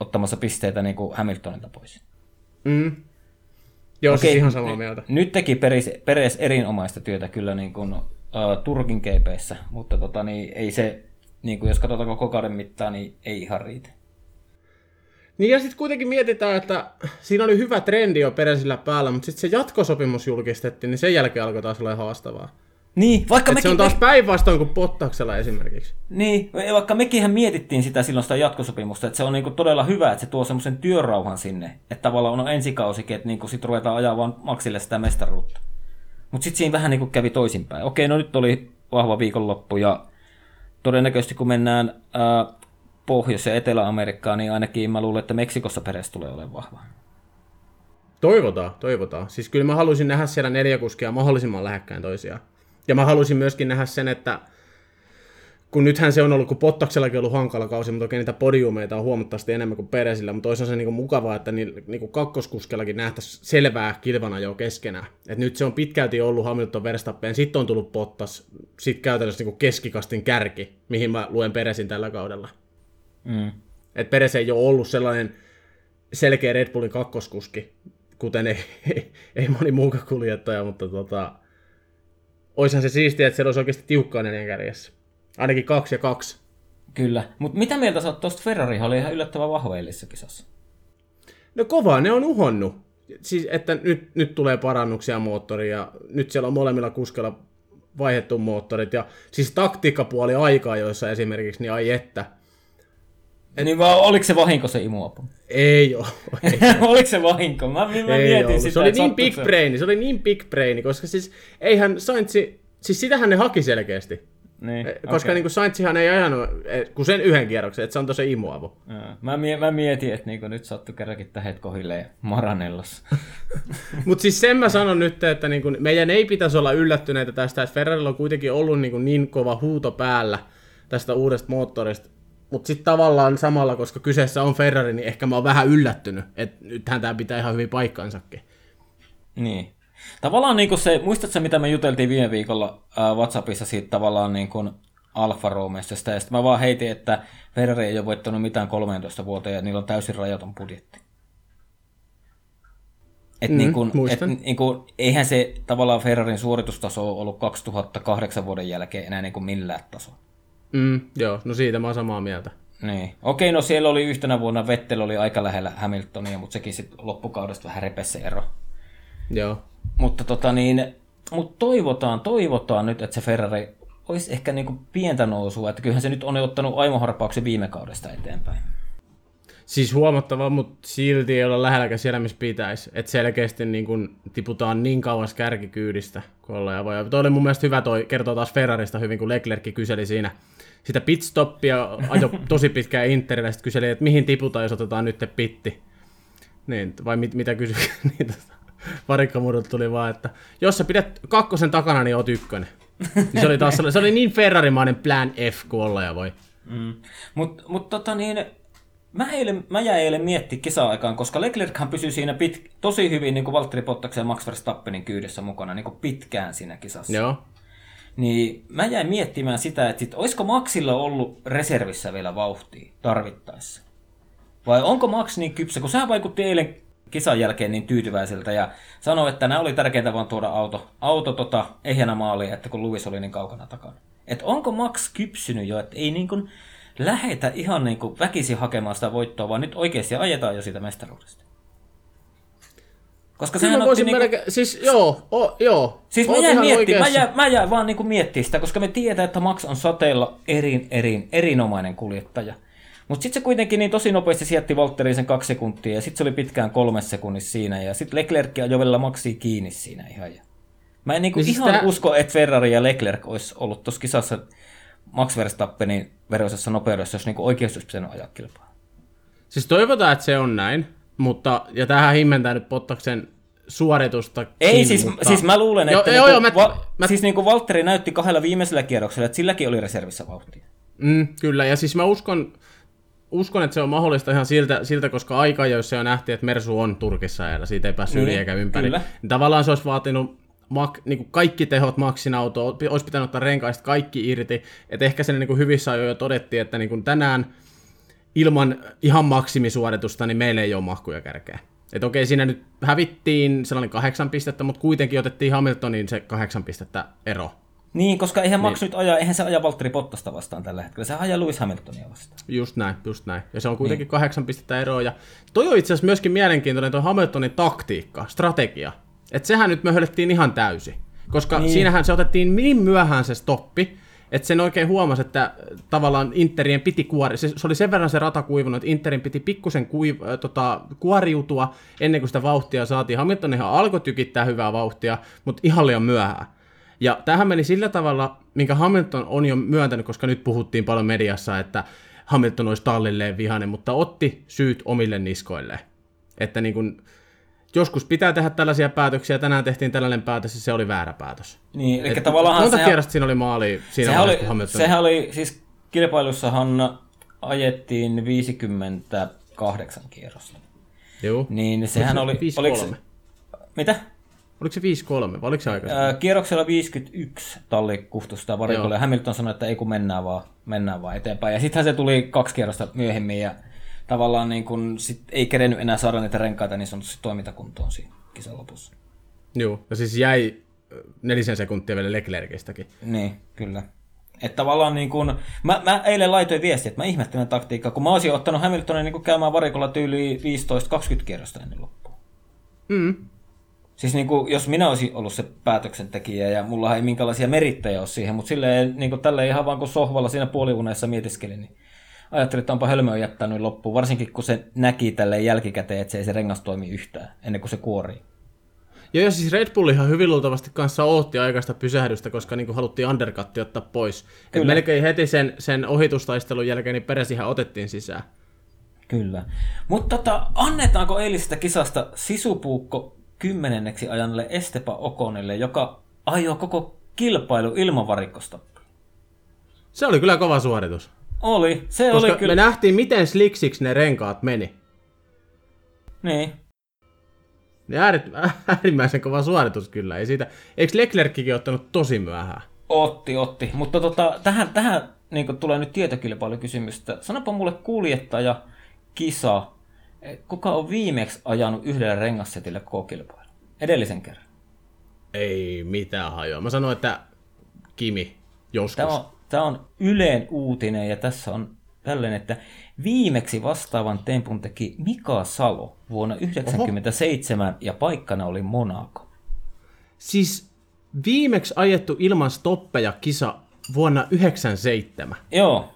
ottamassa pisteitä niin kuin Hamiltonilta pois. Mm. Joo, Okei, siis ihan samaa mieltä. Nyt teki Peres, Peres erinomaista työtä kyllä niin kuin, uh, Turkin keipeissä, mutta tota, niin, ei se, niin kuin jos katsotaan koko kauden mittaan, niin ei ihan riitä. Niin ja sitten kuitenkin mietitään, että siinä oli hyvä trendi jo peräsillä päällä, mutta sitten se jatkosopimus julkistettiin, niin sen jälkeen alkoi taas olla haastavaa. Niin, vaikka mekin, se on taas päinvastoin kuin Pottaksella esimerkiksi. Niin, vaikka mekin mietittiin sitä silloin sitä jatkosopimusta, että se on niinku todella hyvä, että se tuo semmoisen työrauhan sinne, että tavallaan on ensikausikin, että niinku sit ruvetaan ajaa vaan maksille sitä mestaruutta. Mutta sitten siinä vähän niinku kävi toisinpäin. Okei, no nyt oli vahva viikonloppu ja todennäköisesti kun mennään ää, Pohjois- ja Etelä-Amerikkaa, niin ainakin mä luulen, että Meksikossa peres tulee olemaan vahva. Toivotaan, toivotaan. Siis kyllä mä haluaisin nähdä siellä neljä kuskia mahdollisimman lähekkäin toisiaan. Ja mä haluaisin myöskin nähdä sen, että kun nythän se on ollut, kun Pottaksellakin ollut hankala kausi, mutta okei niitä podiumeita on huomattavasti enemmän kuin Peresillä, mutta toisaalta se niin mukavaa, että niin, niin kakkoskuskellakin nähtäisiin selvää kilvana jo keskenään. Et nyt se on pitkälti ollut Hamilton Verstappen, sitten on tullut Pottas, sitten käytännössä niin keskikastin kärki, mihin mä luen Peresin tällä kaudella. Mm. Että Peres ei ole ollut sellainen selkeä Red Bullin kakkoskuski, kuten ei, ei, ei moni muukaan kuljettaja, mutta tota, oishan se siistiä, että siellä olisi oikeasti tiukkaa neljän kärjessä. Ainakin kaksi ja kaksi. Kyllä, mutta mitä mieltä sä oot tuosta Ferrari oli ihan yllättävän vahva eilisessä kisassa? No kovaa, ne on uhonnut. Siis, että nyt, nyt tulee parannuksia moottoriin ja nyt siellä on molemmilla kuskella vaihdettu moottorit ja siis taktiikkapuoli aikaa, joissa esimerkiksi, niin ai että, niin vaan, oliko se vahinko se imuapu? Ei oo. oliko se vahinko? Mä, mä ei mietin ollut. sitä. Se oli niin big brain, se oli niin big brain, koska siis eihän Saintsi, siis sitähän ne haki selkeästi. Niin, Koska okay. niin Saintsihan ei ajanut kuin sen yhden kierroksen, että se on tosi imuavu. Mä, mä mietin, että niin nyt sattu kerrankin tähet kohilleen Maranellossa. Mutta siis sen mä sanon nyt, että niin kuin, meidän ei pitäisi olla yllättyneitä tästä, että Ferrarilla on kuitenkin ollut niin, niin kova huuto päällä tästä uudesta moottorista. Mutta sitten tavallaan samalla, koska kyseessä on Ferrari, niin ehkä mä oon vähän yllättynyt, että nythän tämä pitää ihan hyvin paikkaansakin. Niin. Tavallaan niin se, muistatko mitä me juteltiin viime viikolla ää, WhatsAppissa siitä tavallaan niin kuin Alfa Romeosta, ja sitten mä vaan heitin, että Ferrari ei ole voittanut mitään 13 vuoteen ja niillä on täysin rajaton budjetti. Et mm, niin kun, et, niin kun, eihän se tavallaan Ferrarin suoritustaso ollut 2008 vuoden jälkeen enää niin kuin millään taso. Mm, joo, no siitä mä oon samaa mieltä. Niin. Okei, no siellä oli yhtenä vuonna Vettel oli aika lähellä Hamiltonia, mutta sekin sitten loppukaudesta vähän repesi ero. Joo. Mutta tota niin, mutta toivotaan, toivotaan nyt, että se Ferrari olisi ehkä niinku pientä nousua, että kyllähän se nyt on ottanut aimoharppauksen viime kaudesta eteenpäin. Siis huomattava, mutta silti ei olla lähelläkään siellä, missä pitäisi. Että selkeästi niin kun tiputaan niin kauas kärkikyydistä, kun ollaan ja voi. Toi oli mun mielestä hyvä, toi kertoo taas Ferrarista hyvin, kun Leclerc kyseli siinä sitä pitstoppia, ajo tosi pitkään Interille, sitten kyseli, että mihin tiputaan, jos otetaan nyt pitti. Niin, vai mit, mitä kysyi? niin, tota, tuli vaan, että jos sä pidät kakkosen takana, niin oot ykkönen. Niin se oli taas se oli niin Ferrarimainen plan F kuin olla ja voi. Mm. Mutta mut tota niin, mä, eilen, mä jäin eilen miettiä kisa-aikaan, koska Leclerchan pysyi siinä pit, tosi hyvin niin kuin Valtteri Bottaksen ja Max Verstappenin kyydessä mukana niin kuin pitkään siinä kisassa. Joo. Niin mä jäin miettimään sitä, että sit, olisiko Maxilla ollut reservissä vielä vauhtia tarvittaessa. Vai onko Max niin kypsä, kun sehän vaikutti eilen kisan jälkeen niin tyytyväiseltä ja sanoi, että nämä oli tärkeintä vaan tuoda auto, auto tota, ehjänä maaliin, että kun Luis oli niin kaukana takana. Et onko Max kypsynyt jo, että ei niin kuin lähetä ihan niin kuin väkisin hakemaan sitä voittoa, vaan nyt oikeasti ajetaan jo siitä mestaruudesta. Koska sehän otti niinku... melkein, siis joo, o, joo. Siis mä jäin, mietti, mä, jäin, mä jäin vaan niinku miettiä sitä, koska me tiedetään, että Max on sateella erin, erin, erinomainen kuljettaja. Mutta sitten se kuitenkin niin tosi nopeasti sietti Valtteriin sen kaksi sekuntia, ja sitten se oli pitkään kolme sekunnissa siinä, ja sitten Leclerc ajoi vielä Maxi kiinni siinä ihan. Ja... Mä en niinku niin ihan sitä... usko, että Ferrari ja Leclerc olisi ollut tuossa kisassa Max Verstappenin veroisessa nopeudessa, jos niinku oikeasti olisi pitänyt ajaa kilpaa. Siis toivotaan, että se on näin, mutta, ja tähän himmentää nyt Pottaksen suoritusta. Ei, siis, mutta... siis mä luulen, että jo, niinku, jo, mä, va, mä... siis niinku Valtteri näytti kahdella viimeisellä kierroksella, että silläkin oli reservissä vauhtia. Mm, kyllä, ja siis mä uskon, uskon, että se on mahdollista ihan siltä, siltä koska aika, jos se on nähty, että Mersu on Turkissa ja siitä ei päässyt yli eikä ympäri. Kyllä. Niin tavallaan se olisi vaatinut mak, niin kuin kaikki tehot Maxin auto, olisi pitänyt ottaa renkaista kaikki irti. Että ehkä sen niin kuin hyvissä ajoin jo todettiin, että niin kuin tänään ilman ihan maksimisuoritusta, niin meillä ei ole mahkuja kärkeä. Että okei, siinä nyt hävittiin sellainen kahdeksan pistettä, mutta kuitenkin otettiin Hamiltonin se kahdeksan pistettä ero. Niin, koska eihän niin. Max nyt aja, eihän se aja Valtteri Bottasta vastaan tällä hetkellä, se ajaa Lewis Hamiltonia vastaan. Just näin, just näin. Ja se on kuitenkin niin. kahdeksan pistettä eroa. Ja toi on itse asiassa myöskin mielenkiintoinen tuo Hamiltonin taktiikka, strategia. Että sehän nyt möhölettiin ihan täysi. Koska niin. siinähän se otettiin niin myöhään se stoppi, että sen oikein huomasi, että tavallaan Interien piti kuori, se, se oli sen verran se rata kuivunut, että Interin piti pikkusen kuiv, äh, tota, kuoriutua ennen kuin sitä vauhtia saatiin. Hamilton ihan alkoi tykittää hyvää vauhtia, mutta ihan liian myöhään. Ja tähän meni sillä tavalla, minkä Hamilton on jo myöntänyt, koska nyt puhuttiin paljon mediassa, että Hamilton olisi tallilleen vihainen, mutta otti syyt omille niskoille. Että niin kun, joskus pitää tehdä tällaisia päätöksiä, tänään tehtiin tällainen päätös ja se oli väärä päätös. Niin, eli tavallaan monta sehän, kierrosta siinä oli maali siinä sehän oli, Hamilton... Sehän oli, siis kilpailussahan ajettiin 58 kierrosta. Joo. Niin sehän oli... 5 oliko, mitä? Oliko se 5-3 vai oliko se aikaisemmin? Ää, kierroksella 51 talli kuhtusta varikolle ja Hamilton sanoi, että ei kun mennään vaan, mennään vaan eteenpäin. Ja sittenhän se tuli kaksi kierrosta myöhemmin ja tavallaan niin kun sit ei kerennyt enää saada niitä renkaita niin sanotusti toimintakuntoon siinä kisan lopussa. Joo, ja siis jäi nelisen sekuntia vielä Leclercistäkin. Niin, kyllä. Että tavallaan niin kun, mä, mä eilen laitoin viestiä, että mä ihmettelen taktiikkaa, kun mä olisin ottanut Hamiltonin niin käymään varikolla tyyli 15-20 kierrosta ennen loppua. Mm. Siis niin kuin, jos minä olisin ollut se päätöksentekijä ja mulla ei minkälaisia merittäjä ole siihen, mutta silleen niin kuin tälle ihan vaan kun sohvalla siinä puoliunessa mietiskelin, niin ajattelin, että onpa hölmöä jättänyt loppuun, varsinkin kun se näki tälle jälkikäteen, että se ei se rengas toimi yhtään ennen kuin se kuorii. Ja jos siis Red Bull ihan hyvin luultavasti kanssa otti aikaista pysähdystä, koska niin kuin haluttiin undercutti ottaa pois. Et melkein heti sen, sen ohitustaistelun jälkeen niin Peres ihan otettiin sisään. Kyllä. Mutta tota, annetaanko eilisestä kisasta sisupuukko kymmenenneksi ajanelle Estepa Okonille, joka ajoi koko kilpailu ilman varikosta? Se oli kyllä kova suoritus. Oli, se Koska oli kyllä. me nähtiin, miten sliksiksi ne renkaat meni. Niin. Ne äärit, äärimmäisen kova suoritus kyllä. Ei siitä, eikö Leclerckikin ottanut tosi myöhään? Otti, otti. Mutta tota, tähän, tähän niin tulee nyt tietokilpailukysymystä. Sanopa mulle kuljettaja, kisa, kuka on viimeksi ajanut yhdellä rengassetillä koko kilpailu? Edellisen kerran. Ei mitään hajoa. Mä sanoin, että Kimi joskus. Tämä on, tämä on Yleen uutinen ja tässä on tällainen, että viimeksi vastaavan tempun teki Mika Salo vuonna 1997 ja paikkana oli Monaco. Siis viimeksi ajettu ilman stoppeja kisa vuonna 1997. Joo.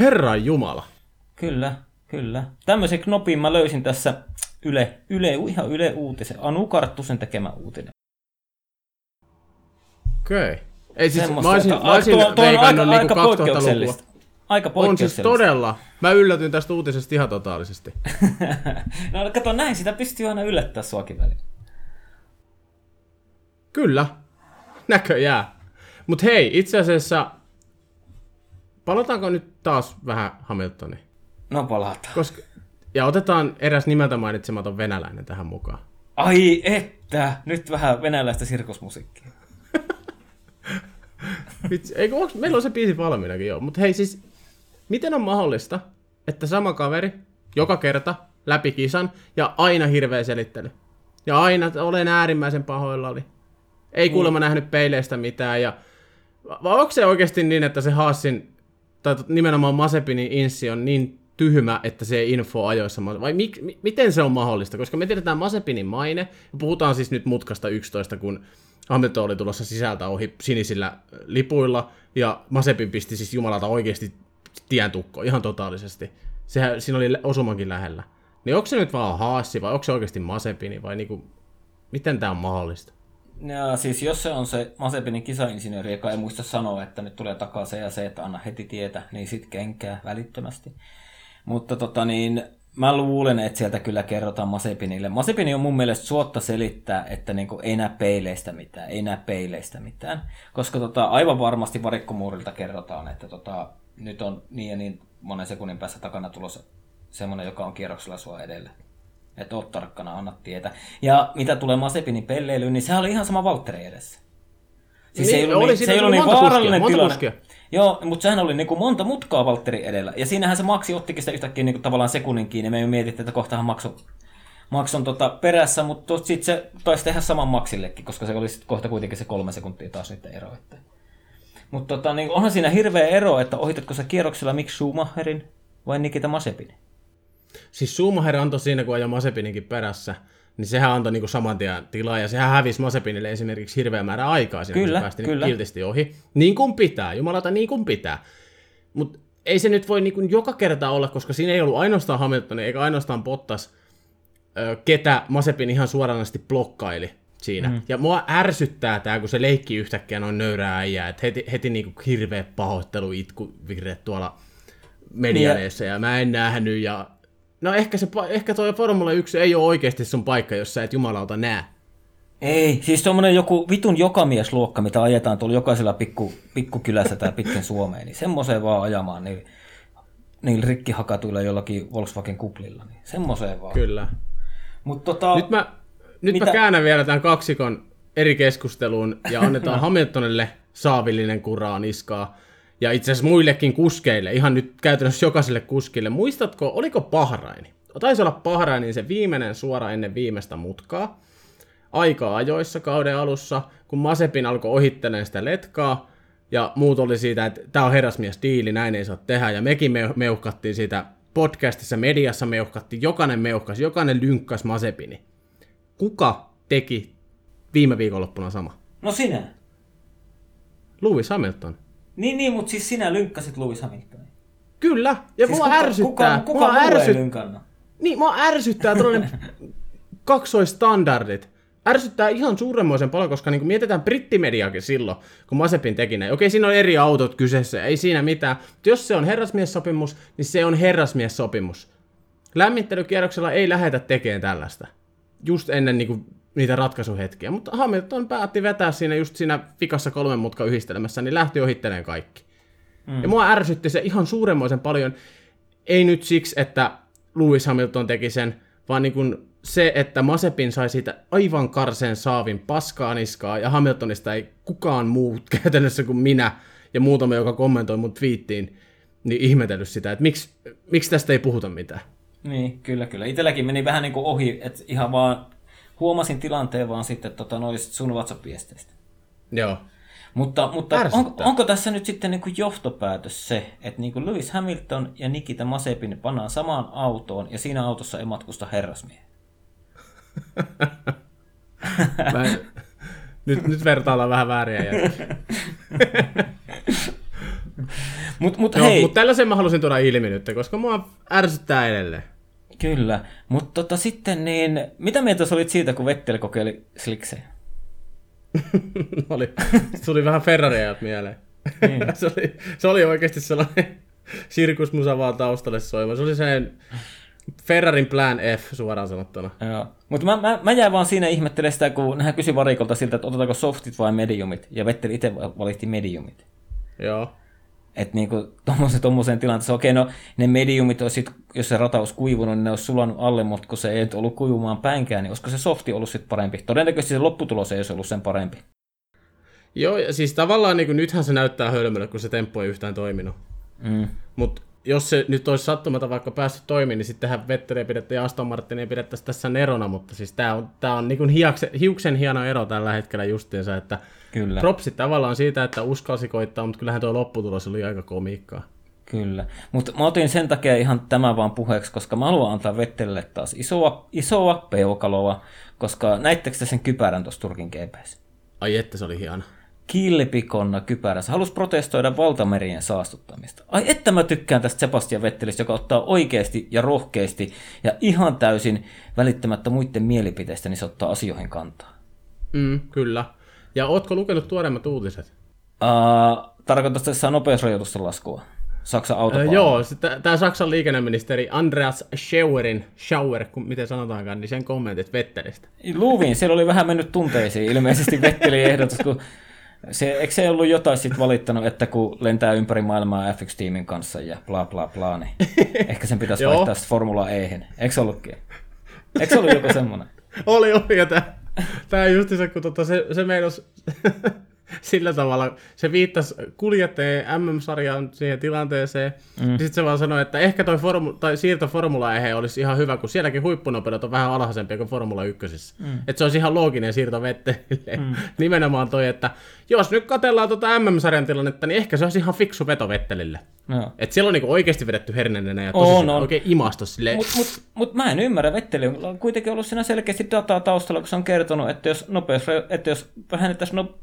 Herran Jumala. Kyllä, kyllä. Tämmöisen knopin mä löysin tässä Yle, Yle, ihan Yle uutisen. Anu Karttusen tekemä uutinen. Okei. Okay. Ei siis, Semmosta, mä olisin, mä olisin tuo, tuo on aika, niinku aika poikkeuksellista. Aika poikkeuksellista. On siis todella. Mä yllätyin tästä uutisesta ihan totaalisesti. no kato näin, sitä pystyy aina yllättää suakin väliin. Kyllä. Näköjään. Mut hei, itse asiassa palataanko nyt taas vähän Hamiltoniin? No palataan. Koska, ja otetaan eräs nimeltä mainitsematon venäläinen tähän mukaan. Ai että, nyt vähän venäläistä sirkusmusiikkia. Vitsi, eikö, onks, meillä on se biisi valmiinakin jo, mutta hei siis, miten on mahdollista, että sama kaveri joka kerta läpi kisan ja aina hirveä selittely. Ja aina olen äärimmäisen pahoillani. Ei mm. kuulemma nähnyt peileistä mitään ja vai onko se oikeasti niin, että se Haasin, tai nimenomaan Masepinin inssi on niin tyhmä, että se ei info ajoissa, vai mi- mi- miten se on mahdollista? Koska me tiedetään Masepinin maine, ja puhutaan siis nyt mutkasta 11, kun Hamilton oli tulossa sisältä ohi sinisillä lipuilla, ja Masepin pisti siis jumalata oikeasti tien tukko, ihan totaalisesti. Sehän, siinä oli osumankin lähellä. Niin onko se nyt vaan Haassi, vai onko se oikeasti Masepini, vai niinku, miten tämä on mahdollista? Ja siis jos se on se Masepinin kisainsinööri, joka ei muista sanoa, että nyt tulee takaa se ja se, että anna heti tietä, niin sit kenkää välittömästi. Mutta tota niin, mä luulen, että sieltä kyllä kerrotaan Masepinille. Masepini on mun mielestä suotta selittää, että niinku ei näe peileistä mitään, ei näe peileistä mitään. Koska tota, aivan varmasti varikkomuurilta kerrotaan, että tota, nyt on niin ja niin monen sekunnin päässä takana tulossa semmoinen, joka on kierroksella sua edellä. Että oot tarkkana, anna tietä. Ja mitä tulee Masepinin pelleilyyn, niin sehän oli ihan sama Valtteri edessä. Siis niin, se ei ollut, oli, niin, se ei ollut niin vaarallinen kuskia, tilanne. Kuskia. Joo, mutta sehän oli niinku monta mutkaa Valtteri edellä. Ja siinähän se Maxi ottikin sitä yhtäkkiä niinku tavallaan sekunnin kiinni. Me mietittiin, että kohtahan maksu, makson tota perässä, mutta sitten se taisi tehdä saman Maxillekin, koska se oli sit kohta kuitenkin se kolme sekuntia taas nyt ero. Että. Mutta tota, niin onhan siinä hirveä ero, että ohitatko sä kierroksella Mick Schumacherin vai Nikita Masepinin? Siis Schumacher antoi siinä, kun ajoi Masepininkin perässä, niin sehän antoi niinku saman tien tilaa, ja sehän hävisi Masepinille esimerkiksi hirveä määrä aikaa siinä, kyllä, kun se päästi kyllä. kiltisti ohi. Niin kuin pitää, jumalata niin kuin pitää. Mutta ei se nyt voi niinku joka kerta olla, koska siinä ei ollut ainoastaan Hamilton, eikä ainoastaan Bottas, ketä Masepin ihan suoranaisesti blokkaili siinä. Mm. Ja mua ärsyttää tämä, kun se leikki yhtäkkiä noin nöyrää äijää, että heti, heti niinku hirveä pahoittelu itku tuolla medianeessa, niin ja... ja mä en nähnyt, ja No ehkä, se, ehkä toi Formula 1 ei ole oikeasti sun paikka, jos sä et jumalauta näe. Ei, siis tommonen joku vitun jokamiesluokka, mitä ajetaan tuolla jokaisella pikku, pikkukylässä tai pitkän Suomeen, niin semmoiseen vaan ajamaan niin, niin rikkihakatuilla jollakin Volkswagen kuplilla, niin semmoiseen vaan. Kyllä. Mut tota, nyt mä, nyt mitä? mä käännän vielä tämän kaksikon eri keskusteluun ja annetaan Hamiltonille saavillinen kuraa niskaa ja itse asiassa muillekin kuskeille, ihan nyt käytännössä jokaiselle kuskille. Muistatko, oliko Pahraini? Taisi olla Pahrainin se viimeinen suora ennen viimeistä mutkaa. Aika ajoissa kauden alussa, kun Masepin alkoi ohittelemaan sitä letkaa, ja muut oli siitä, että tämä on herrasmies diili, näin ei saa tehdä, ja mekin me- meuhkattiin siitä podcastissa, mediassa meuhkattiin, jokainen meuhkas, jokainen lynkkas Masepini. Kuka teki viime viikonloppuna sama? No sinä. Lewis Hamilton. Niin, niin, mutta siis sinä lynkkasit Lewis Hamiltonin. Kyllä, ja siis mua kuka, ärsyttää. Kuka, kuka mua ärsyt... ei Niin, mua ärsyttää tällainen kaksoistandardit. ärsyttää ihan suuremmoisen paljon, koska niin mietitään brittimediakin silloin, kun Masepin teki ne. Okei, siinä on eri autot kyseessä, ei siinä mitään. Mutta jos se on herrasmiessopimus, niin se on herrasmiessopimus. Lämmittelykierroksella ei lähetä tekemään tällaista. Just ennen niin kuin, niitä ratkaisuhetkiä. Mutta Hamilton päätti vetää siinä just siinä fikassa kolmen mutka yhdistelemässä, niin lähti ohittelemaan kaikki. Mm. Ja mua ärsytti se ihan suuremmoisen paljon. Ei nyt siksi, että Lewis Hamilton teki sen, vaan niin kuin se, että Masepin sai siitä aivan karsen saavin paskaa niskaa, ja Hamiltonista ei kukaan muu käytännössä kuin minä ja muutama, joka kommentoi mun twiittiin, niin ihmetellyt sitä, että miksi, miksi tästä ei puhuta mitään. Niin, kyllä, kyllä. Itselläkin meni vähän niin kuin ohi, että ihan vaan huomasin tilanteen vaan sitten tota, noista sun WhatsApp-viesteistä. Joo. Mutta, mutta on, onko tässä nyt sitten niin kuin johtopäätös se, että niin kuin Lewis Hamilton ja Nikita Masepin pannaan samaan autoon ja siinä autossa ei matkusta herrasmiehet? Mä, nyt, nyt vertaillaan vähän vääriä Mutta mut, no, hei. Mut tällaisen mä halusin tuoda ilmi nyt, koska mua ärsyttää edelleen. Kyllä, mutta tota, sitten niin, mitä mieltä sä olit siitä, kun Vettel kokeili sliksejä? oli, se tuli vähän Ferraria mieleen. Niin. se, oli, se oli oikeasti sellainen sirkusmusa vaan taustalle soima. Se oli sellainen Ferrarin plan F suoraan sanottuna. Joo. Mutta mä, mä, mä jäin vaan siinä ihmettelemään sitä, kun hän kysyi varikolta siltä, että otetaanko softit vai mediumit, ja Vettel itse valitti mediumit. Joo. Että niinku tommoseen tilanteeseen, okei no ne mediumit olisi jos se rata olisi kuivunut, niin ne olisi sulanut alle, mutta kun se ei ollut kuivumaan päinkään, niin olisiko se softi ollut sitten parempi? Todennäköisesti se lopputulos ei olisi ollut sen parempi. Joo, ja siis tavallaan niin kuin, nythän se näyttää hölmölle, kun se temppu ei yhtään toiminut. Mm. Mutta jos se nyt olisi sattumata vaikka päässyt toimimaan, niin sittenhän Vetteliä pidettiin ja Aston Martinia pidettäisiin tässä nerona, mutta siis tämä on, tää on niin hiuksen, hiuksen hieno ero tällä hetkellä justiinsa, että Kyllä. propsit tavallaan siitä, että uskalsi koittaa, mutta kyllähän tuo lopputulos oli aika komiikkaa. Kyllä, mutta mä otin sen takia ihan tämän vaan puheeksi, koska mä haluan antaa Vettelille taas isoa, isoa peukaloa, koska näittekö te sen kypärän tuossa Turkin GPS? Ai että se oli hieno kilpikonna kypärässä, halusi protestoida valtamerien saastuttamista. Ai että mä tykkään tästä Sebastian Vettelistä, joka ottaa oikeasti ja rohkeasti ja ihan täysin välittämättä muiden mielipiteistä, niin se ottaa asioihin kantaa. Mm, kyllä. Ja ootko lukenut tuoreimmat uutiset? Uh, tarkoitatko tässä nopeusrajoitusten laskua? Saksan autopaala. Uh, joo, tämä Saksan liikenneministeri Andreas Schauerin, Schauer, kun miten sanotaankaan, niin sen kommentit Vettelistä. Luuvin, siellä oli vähän mennyt tunteisiin ilmeisesti Vettelin ehdotus, kun se, eikö se ollut jotain sitten valittanut, että kun lentää ympäri maailmaa FX-tiimin kanssa ja bla bla bla, niin ehkä sen pitäisi vaihtaa sitten Formula E-hen. Eikö se ollutkin? Eikö se ollut joku semmoinen? oli, oli, ja tämä, tämä se, kun tota, se, se meinas sillä tavalla, se viittasi kuljettajien MM-sarjan siihen tilanteeseen, mm. sitten se vaan sanoi, että ehkä toi formu- tai siirto Formula olisi ihan hyvä, kun sielläkin huippunopeudet on vähän alhaisempia kuin Formula 1. Mm. Että se olisi ihan looginen siirto Vettelille. Mm. Nimenomaan toi, että jos nyt katellaan tuota MM-sarjan tilannetta, niin ehkä se olisi ihan fiksu veto Vettelille. No. Että siellä on niinku oikeasti vedetty hernenenä ja tosi on, on. oikein silleen. Mutta mut, mut mä en ymmärrä, Vetteli on kuitenkin ollut siinä selkeästi dataa taustalla, kun se on kertonut, että jos, nopeus, että jos vähennettäisiin no,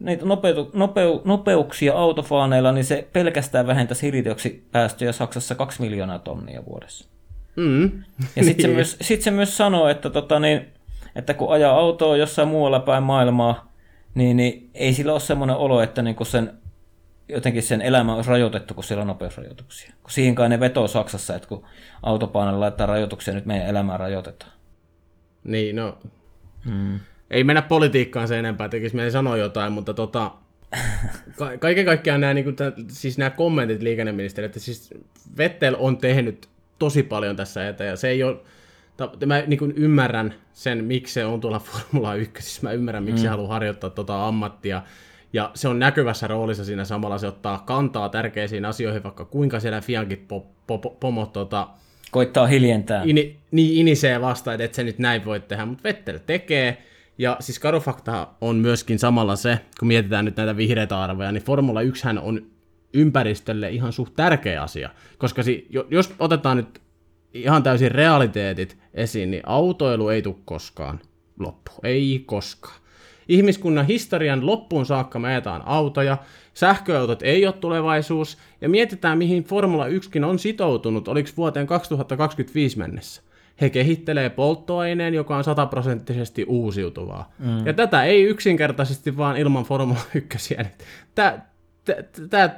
niitä nopeu, nopeu, nopeuksia autofaaneilla, niin se pelkästään vähentäisi hiilidioksipäästöjä Saksassa 2 miljoonaa tonnia vuodessa. Mm. Ja sitten se, niin. myös, sit se myös sanoo, että, tota, niin, että kun ajaa autoa jossain muualla päin maailmaa, niin, niin ei sillä ole semmoinen olo, että niin sen, jotenkin sen elämä olisi rajoitettu, kun siellä on nopeusrajoituksia. Kun siihen kai ne vetoo Saksassa, että kun autopaanella laittaa rajoituksia, nyt meidän elämää rajoitetaan. Niin, no... Hmm ei mennä politiikkaan sen enempää, tekisi meidän sanoa jotain, mutta tota, ka- kaiken kaikkiaan nämä, niin kuin, t- siis nämä kommentit että siis Vettel on tehnyt tosi paljon tässä eteen, ja se ei ole, ta- mä niin kuin ymmärrän sen, miksi se on tuolla Formula 1, siis mä ymmärrän, miksi mm. se haluaa harjoittaa tota ammattia, ja se on näkyvässä roolissa siinä samalla, se ottaa kantaa tärkeisiin asioihin, vaikka kuinka siellä Fiankin po- po- po- pomot tota, Koittaa hiljentää. Ini, niin inisee vastaan, että se nyt näin voi tehdä, mutta Vettel tekee, ja siis karufakta on myöskin samalla se, kun mietitään nyt näitä vihreitä arvoja, niin Formula 1 on ympäristölle ihan suht tärkeä asia. Koska si, jos otetaan nyt ihan täysin realiteetit esiin, niin autoilu ei tule koskaan loppu. Ei koskaan. Ihmiskunnan historian loppuun saakka me ajetaan autoja, sähköautot ei ole tulevaisuus, ja mietitään mihin Formula 1 on sitoutunut, oliko vuoteen 2025 mennessä. He kehittelee polttoaineen, joka on sataprosenttisesti uusiutuvaa. Mm. Ja tätä ei yksinkertaisesti vaan ilman Formula 1.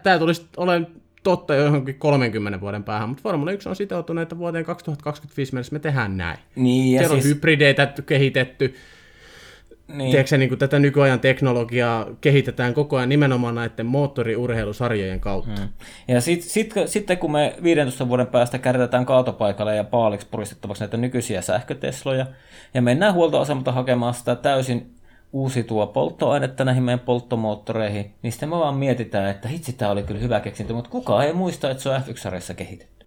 Tämä tulisi olemaan totta jo johonkin 30 vuoden päähän, mutta Formula 1 on sitoutunut, että vuoteen 2025 mennessä me tehdään näin. Niin, Siellä siis... on hybrideitä kehitetty, niin. Tiedätkö, niin kuin tätä nykyajan teknologiaa kehitetään koko ajan nimenomaan näiden moottoriurheilusarjojen kautta. Hmm. Ja sitten sit, sitten kun me 15 vuoden päästä kärrätään kaatopaikalle ja paaliksi puristettavaksi näitä nykyisiä sähkötesloja, ja mennään huoltoasemalta hakemaan sitä täysin uusitua polttoainetta näihin meidän polttomoottoreihin, niin sitten me vaan mietitään, että hitsi, tämä oli kyllä hyvä keksintö, mutta kukaan ei muista, että se on F1-sarjassa kehitetty.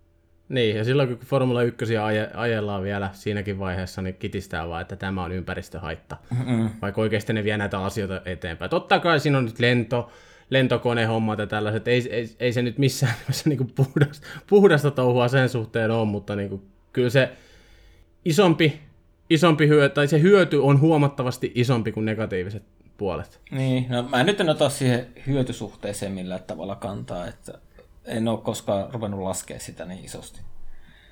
Niin, ja silloin kun Formula 1 aje, ajellaan vielä siinäkin vaiheessa, niin kitistää vaan, että tämä on ympäristöhaitta. Mm-mm. Vaikka oikeasti ne vie näitä asioita eteenpäin. Totta kai siinä on nyt lento, lentokonehommat ja tällaiset. Ei, ei, ei se nyt missään nimessä niin puhdasta, puhdasta touhua sen suhteen ole, mutta niin kuin, kyllä se isompi isompi hyöty, tai se hyöty on huomattavasti isompi kuin negatiiviset puolet. Niin, no mä nyt en ota siihen hyötysuhteeseen millään tavalla kantaa, että en ole koskaan ruvennut laskea sitä niin isosti.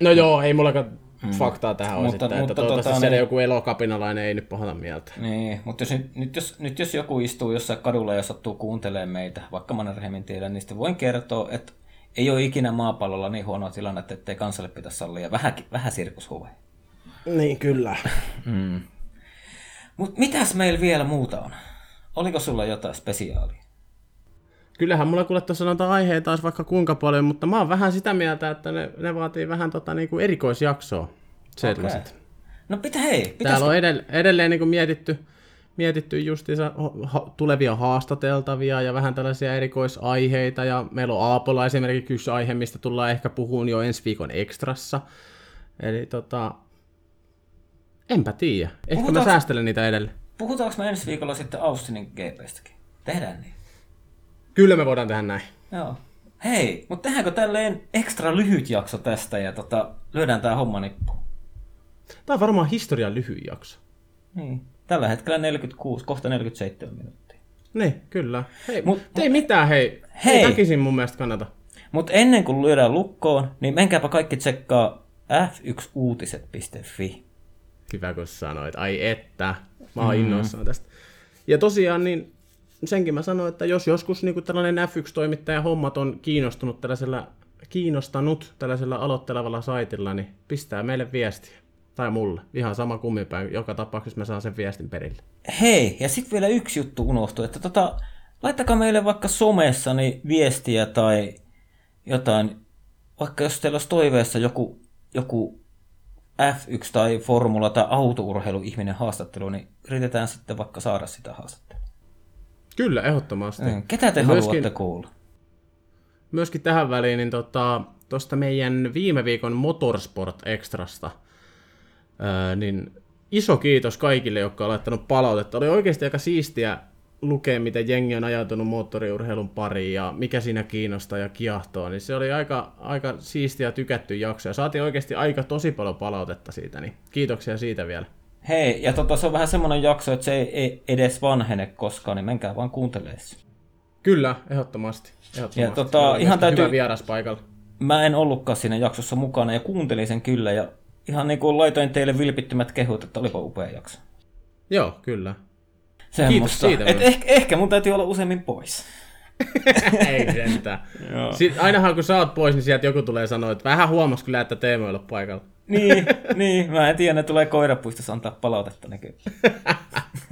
No joo, ei mullakaan mm. faktaa tähän mutta, osittain, mutta, että toivottavasti tota, siellä niin, joku elokapinalainen ei nyt pahata mieltä. Niin, mutta jos, nyt, nyt, jos, nyt jos joku istuu jossain kadulla ja sattuu kuuntelemaan meitä, vaikka Mannerheimin tiedä, niin sitten voin kertoa, että ei ole ikinä maapallolla niin huonoa tilannetta, ettei kansalle pitäisi sallia vähän, vähän sirkushuveja. Niin, kyllä. Mm. Mutta mitäs meillä vielä muuta on? Oliko sulla jotain spesiaalia? Kyllähän mulla kuule tuossa noita aiheita olisi vaikka kuinka paljon, mutta mä oon vähän sitä mieltä, että ne, ne vaatii vähän tota, niinku erikoisjaksoa. Sellaiset. Okay. No pitä hei. Pitäisikö... Täällä on edelleen, edelleen niinku mietitty, mietitty justiinsa ha, tulevia haastateltavia ja vähän tällaisia erikoisaiheita. Ja meillä on Aapolla esimerkiksi yksi aihe, mistä tullaan ehkä puhumaan jo ensi viikon ekstrassa. Eli tota, Enpä tiedä. Ehkä Puhutaanko... mä säästelen niitä edelleen. Puhutaanko me ensi viikolla sitten Austinin GPstäkin? Tehdään niin. Kyllä me voidaan tehdä näin. Joo. Hei, mutta tehdäänkö tälleen ekstra lyhyt jakso tästä ja tota, lyödään tää homma nippuun? Tää on varmaan historian lyhyin jakso. Niin. Tällä hetkellä 46, kohta 47 minuuttia. Niin, kyllä. Hei, mut, ei mitään, hei. Hei. Ei väkisin mun mielestä kannata. Mutta ennen kuin lyödään lukkoon, niin menkääpä kaikki tsekkaa f1uutiset.fi hyvä, kun sanoit. Ai että, mä oon mm-hmm. innoissaan tästä. Ja tosiaan, niin senkin mä sanoin, että jos joskus niin kuin tällainen F1-toimittaja hommat on kiinnostunut tällaisella, kiinnostanut tällaisella aloittelevalla saitilla, niin pistää meille viestiä. Tai mulle. Ihan sama kummipäin. Joka tapauksessa mä saan sen viestin perille. Hei, ja sitten vielä yksi juttu unohtui, että tota, laittakaa meille vaikka somessa niin viestiä tai jotain, vaikka jos teillä olisi toiveessa joku, joku F1 tai formula tai autourheiluihminen haastattelu, niin yritetään sitten vaikka saada sitä haastattelua. Kyllä, ehdottomasti. Mm. Ketä te ja haluatte myöskin, kuulla? Myöskin tähän väliin, niin tuosta tota, meidän viime viikon Motorsport Extrasta, ää, niin iso kiitos kaikille, jotka on laittanut palautetta. Oli oikeasti aika siistiä lukea, miten jengi on ajatunut moottoriurheilun pariin ja mikä siinä kiinnostaa ja kiehtoo, niin se oli aika, aika siistiä ja tykätty jakso. Ja saatiin oikeasti aika tosi paljon palautetta siitä, niin kiitoksia siitä vielä. Hei, ja tota, se on vähän semmoinen jakso, että se ei edes vanhene koskaan, niin menkää vaan kuuntelemaan Kyllä, ehdottomasti. ehdottomasti. Ja tota, ihan täytyy... Hyvä vieras paikalla. Mä en ollutkaan siinä jaksossa mukana ja kuuntelin sen kyllä ja ihan niin kuin laitoin teille vilpittömät kehut, että olipa upea jakso. Joo, kyllä. Kiitos siitä. Et ehkä, ehkä mun täytyy olla useammin pois. ei sentään. Ainahan kun sä oot pois, niin sieltä joku tulee sanoa, että vähän huomas kyllä, että Teemo ei ole paikalla. Niin, niin, mä en tiedä, ne tulee koirapuistossa antaa palautetta näkyy.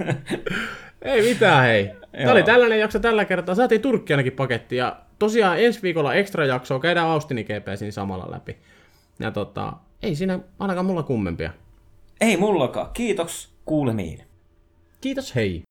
ei mitään, hei. Tämä oli tällainen jakso tällä kertaa. Saatiin Turkki ainakin paketti. Ja tosiaan ensi viikolla ekstra jaksoa käydään Austinin GPSin samalla läpi. Ja tota, ei siinä ainakaan mulla kummempia. Ei mullakaan. Kiitos kuulemiin. Kiitos, hei.